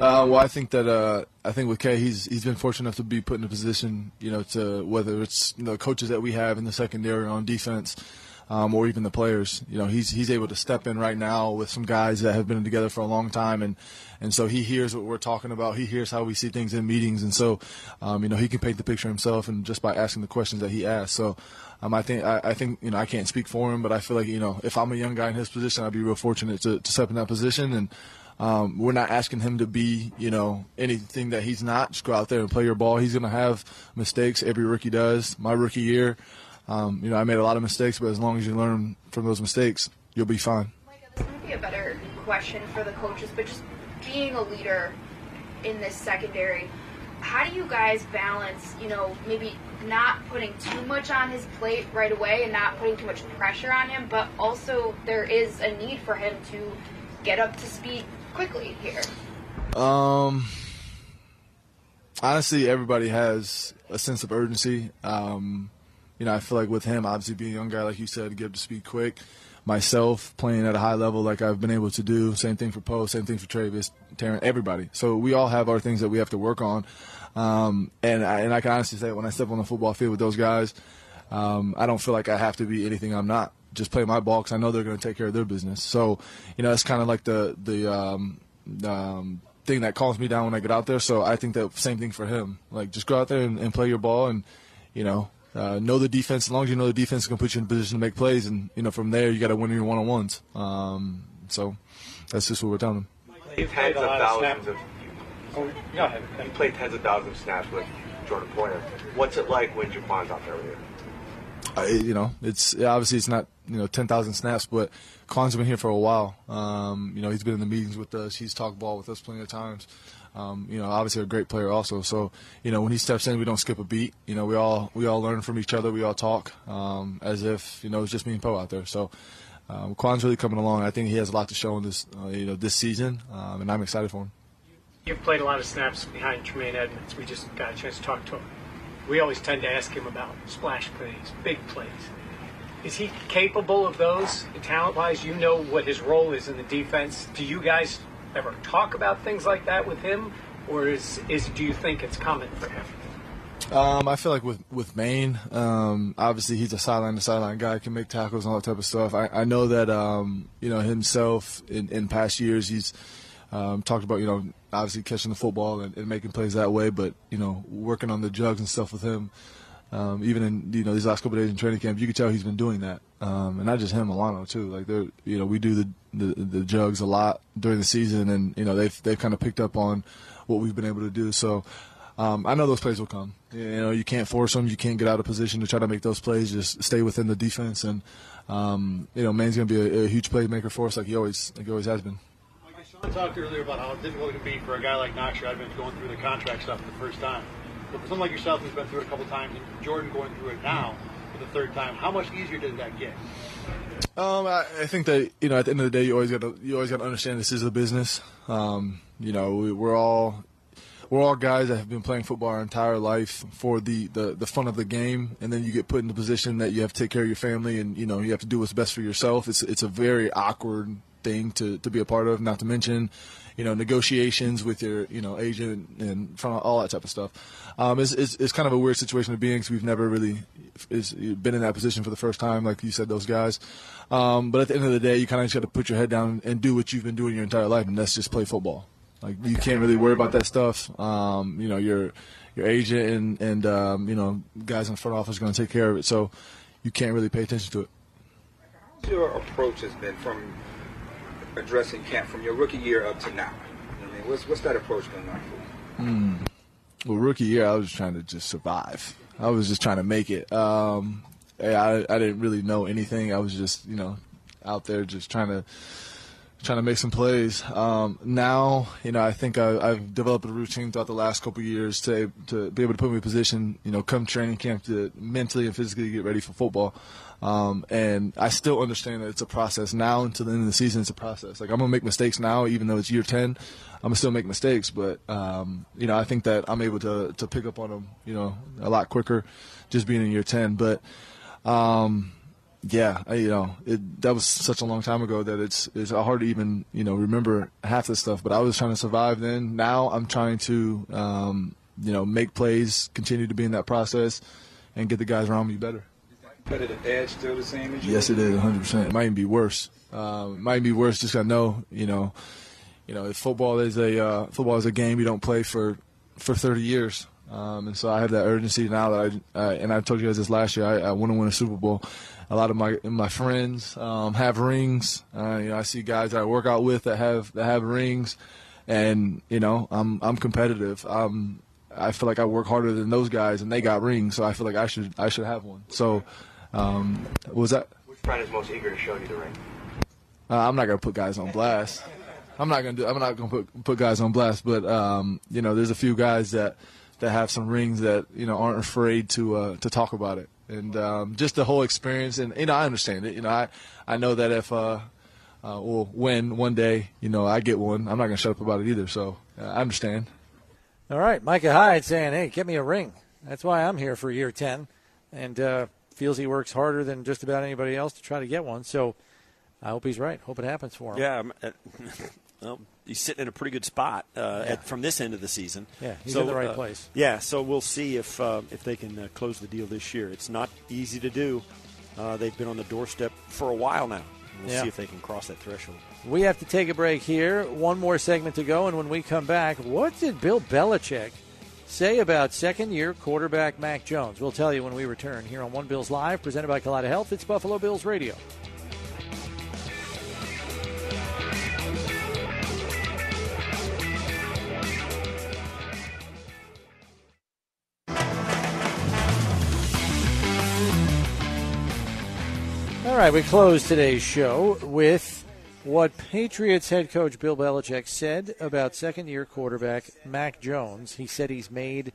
Uh, well, I think that uh, I think with Kay, he's he's been fortunate enough to be put in a position, you know, to whether it's you know coaches that we have in the secondary on defense um, or even the players. You know, he's he's able to step in right now with some guys that have been together for a long time, and and so he hears what we're talking about. He hears how we see things in meetings, and so um, you know he can paint the picture himself, and just by asking the questions that he asks. So. Um, I think I, I, think you know I can't speak for him, but I feel like you know if I'm a young guy in his position, I'd be real fortunate to, to step in that position. And um, we're not asking him to be you know anything that he's not. Just go out there and play your ball. He's going to have mistakes. Every rookie does. My rookie year, um, you know, I made a lot of mistakes, but as long as you learn from those mistakes, you'll be fine. This might be a better question for the coaches, but just being a leader in this secondary, how do you guys balance, you know, maybe not putting too much on his plate right away and not putting too much pressure on him, but also there is a need for him to get up to speed quickly here? Um, honestly, everybody has a sense of urgency. Um, you know, I feel like with him, obviously being a young guy, like you said, get up to speed quick. Myself playing at a high level, like I've been able to do. Same thing for Poe, same thing for Travis, Taron, everybody. So we all have our things that we have to work on. Um, and I, and I can honestly say, when I step on the football field with those guys, um, I don't feel like I have to be anything I'm not. Just play my ball because I know they're going to take care of their business. So, you know, that's kind of like the the um, um, thing that calms me down when I get out there. So I think that same thing for him. Like just go out there and, and play your ball, and you know, uh, know the defense. As long as you know the defense is going to put you in a position to make plays, and you know from there you got to win your one on ones. Um, so that's just what we're telling them. You've tens of thousands of. Oh, go ahead. You played tens of thousands of snaps with Jordan Poyer. What's it like when Jaquan's out there with you? Uh, you know, it's obviously it's not you know ten thousand snaps, but Quan's been here for a while. Um, you know, he's been in the meetings with us. He's talked ball with us plenty of times. Um, you know, obviously a great player also. So, you know, when he steps in, we don't skip a beat. You know, we all we all learn from each other. We all talk um, as if you know it's just me and Poe out there. So, um, Quan's really coming along. I think he has a lot to show in this uh, you know this season, um, and I'm excited for him. You've played a lot of snaps behind Tremaine Edmunds. We just got a chance to talk to him. We always tend to ask him about splash plays, big plays. Is he capable of those talent-wise? You know what his role is in the defense. Do you guys ever talk about things like that with him, or is is do you think it's common for him? Um, I feel like with with Maine, um, obviously he's a sideline to sideline guy, can make tackles and all that type of stuff. I, I know that um, you know himself in, in past years he's um, talked about you know obviously catching the football and, and, making plays that way, but you know working on the jugs and stuff with him. Um, even in you know these last couple days in training camp, you could tell he's been doing that, um, and not just him, Milano too. Like they're you know we do the, the, the jugs a lot during the season, and you know they've they've kind of picked up on what we've been able to do. So um, I know those plays will come. You know you can't force them, you can't get out of position to try to make those plays. Just stay within the defense, and um, you know Man's going to be a, a, huge playmaker for us, like he always like he always has been. I talked earlier about how difficult it can be for a guy like Knox. I've been going through the contract stuff for the first time. But for someone like yourself who's been through it a couple times, and Jordan going through it now, for the third time. How much easier did that get? Um, I, I think that you know at the end of the day, you always got to you always got to understand this is a business. Um, you know, we, we're all we're all guys that have been playing football our entire life for the, the, the fun of the game, and then you get put in the position that you have to take care of your family, and you know you have to do what's best for yourself. It's it's a very awkward thing to, to be a part of. Not to mention, you know, negotiations with your you know agent and front all that type of stuff. Um, it's, it's, it's kind of a weird situation to be in because we've never really is, been in that position for the first time, like you said, those guys. Um, but at the end of the day, you kind of just got to put your head down and do what you've been doing your entire life, and that's just play football. Like you can't really worry about that stuff. Um, you know, your your agent and and um, you know guys in the front office are going to take care of it. So you can't really pay attention to it. Your approach has been from addressing camp from your rookie year up to now? I mean, what's what's that approach been like for you? Mm. Well, rookie year, I was trying to just survive. I was just trying to make it. Um, I, I didn't really know anything. I was just, you know, out there just trying to trying to make some plays. Um, now, you know, I think I, have developed a routine throughout the last couple years to to be able to put me in position, you know, come training camp to mentally and physically get ready for football. Um, and I still understand that it's a process now until the end of the season. It's a process. Like I'm gonna make mistakes now, even though it's year ten. I'm gonna still make mistakes, but um, you know I think that I'm able to to pick up on them, you know, a lot quicker, just being in year ten. But um, yeah, I, you know, it, that was such a long time ago that it's it's hard to even you know remember half this stuff. But I was trying to survive then. Now I'm trying to um, you know make plays, continue to be in that process, and get the guys around me better competitive edge still the same as you? Yes, it is 100. percent It might be worse. Um, it might be worse. Just I know, you know, you know, football is a uh, football is a game you don't play for for 30 years. Um, and so I have that urgency now that I uh, and I told you guys this last year. I, I want to win a Super Bowl. A lot of my my friends um, have rings. Uh, you know, I see guys that I work out with that have that have rings, and you know, I'm I'm competitive. Um, I feel like I work harder than those guys, and they got rings, so I feel like I should I should have one. So um, was that? Which friend is most eager to show you the ring? Uh, I'm not gonna put guys on blast. I'm not gonna do. I'm not gonna put put guys on blast. But um, you know, there's a few guys that that have some rings that you know aren't afraid to uh, to talk about it, and um, just the whole experience. And you know, I understand it. You know, I I know that if uh, uh, well, when one day you know I get one, I'm not gonna shut up about it either. So uh, I understand. All right, Micah Hyde saying, "Hey, get me a ring." That's why I'm here for year ten, and uh, feels he works harder than just about anybody else to try to get one. So I hope he's right. Hope it happens for him. Yeah. Uh, <laughs> well, he's sitting in a pretty good spot uh, yeah. at, from this end of the season. Yeah, he's so, in the right uh, place. Yeah, so we'll see if uh, if they can uh, close the deal this year. It's not easy to do. Uh, they've been on the doorstep for a while now. We'll yeah. see if they can cross that threshold. We have to take a break here. One more segment to go, and when we come back, what did Bill Belichick say about second year quarterback Mac Jones. We'll tell you when we return here on One Bills Live, presented by Kaleida Health. It's Buffalo Bills Radio. All right, we close today's show with what Patriots head coach Bill Belichick said about second year quarterback Mac Jones. He said he's made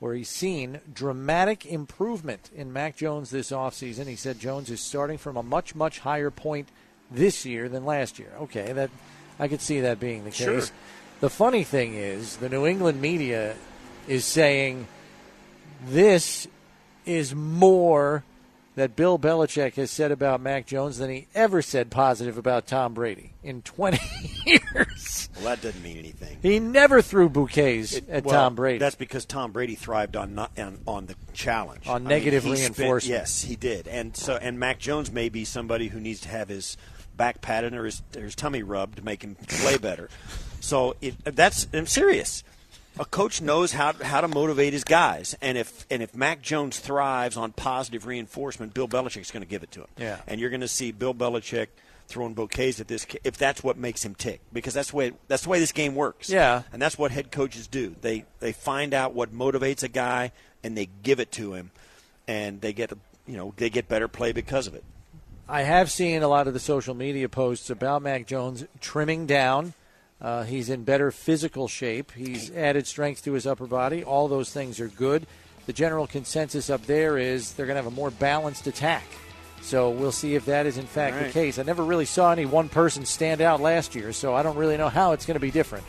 or he's seen dramatic improvement in Mac Jones this offseason. He said Jones is starting from a much, much higher point this year than last year. Okay, that I could see that being the case. Sure. The funny thing is the New England media is saying this is more that Bill Belichick has said about Mac Jones than he ever said positive about Tom Brady in <laughs> 20 years. Well, that doesn't mean anything. He never threw bouquets It- at well, Tom Brady. That's because Tom Brady thrived on not, on, on the challenge, On I negative spent- reinforcement. yes, he did, and so and Mac Jones may be somebody who needs to have his back patted or his, or his tummy rubbed to make him play better. So it, that's I'm serious. A coach knows how how to motivate his guys, and if and if Mac Jones thrives on positive reinforcement, Bill Belichick's going to give it to him. Yeah. and you're going to see Bill Belichick throwing bouquets at this if that's what makes him tick because that's the way that's the way this game works. Yeah. and that's what head coaches do. They they find out what motivates a guy and they give it to him, and they get you know they get better play because of it. I have seen a lot of the social media posts about Mac Jones trimming down. Uh, he's in better physical shape. He's added strength to his upper body. All those things are good. the general consensus up there is they're going to have a more balanced attack. So we'll see if that is in fact Right. the case. I never really saw any one person stand out last year, so I don't really know how it's going to be different.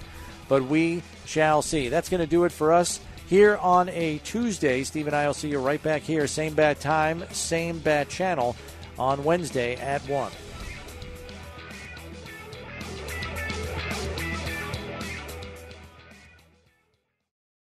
But we shall see. That's going to do it for us here on a Tuesday. Steve and I will see you right back here, same bad time, same bad channel on Wednesday at 1.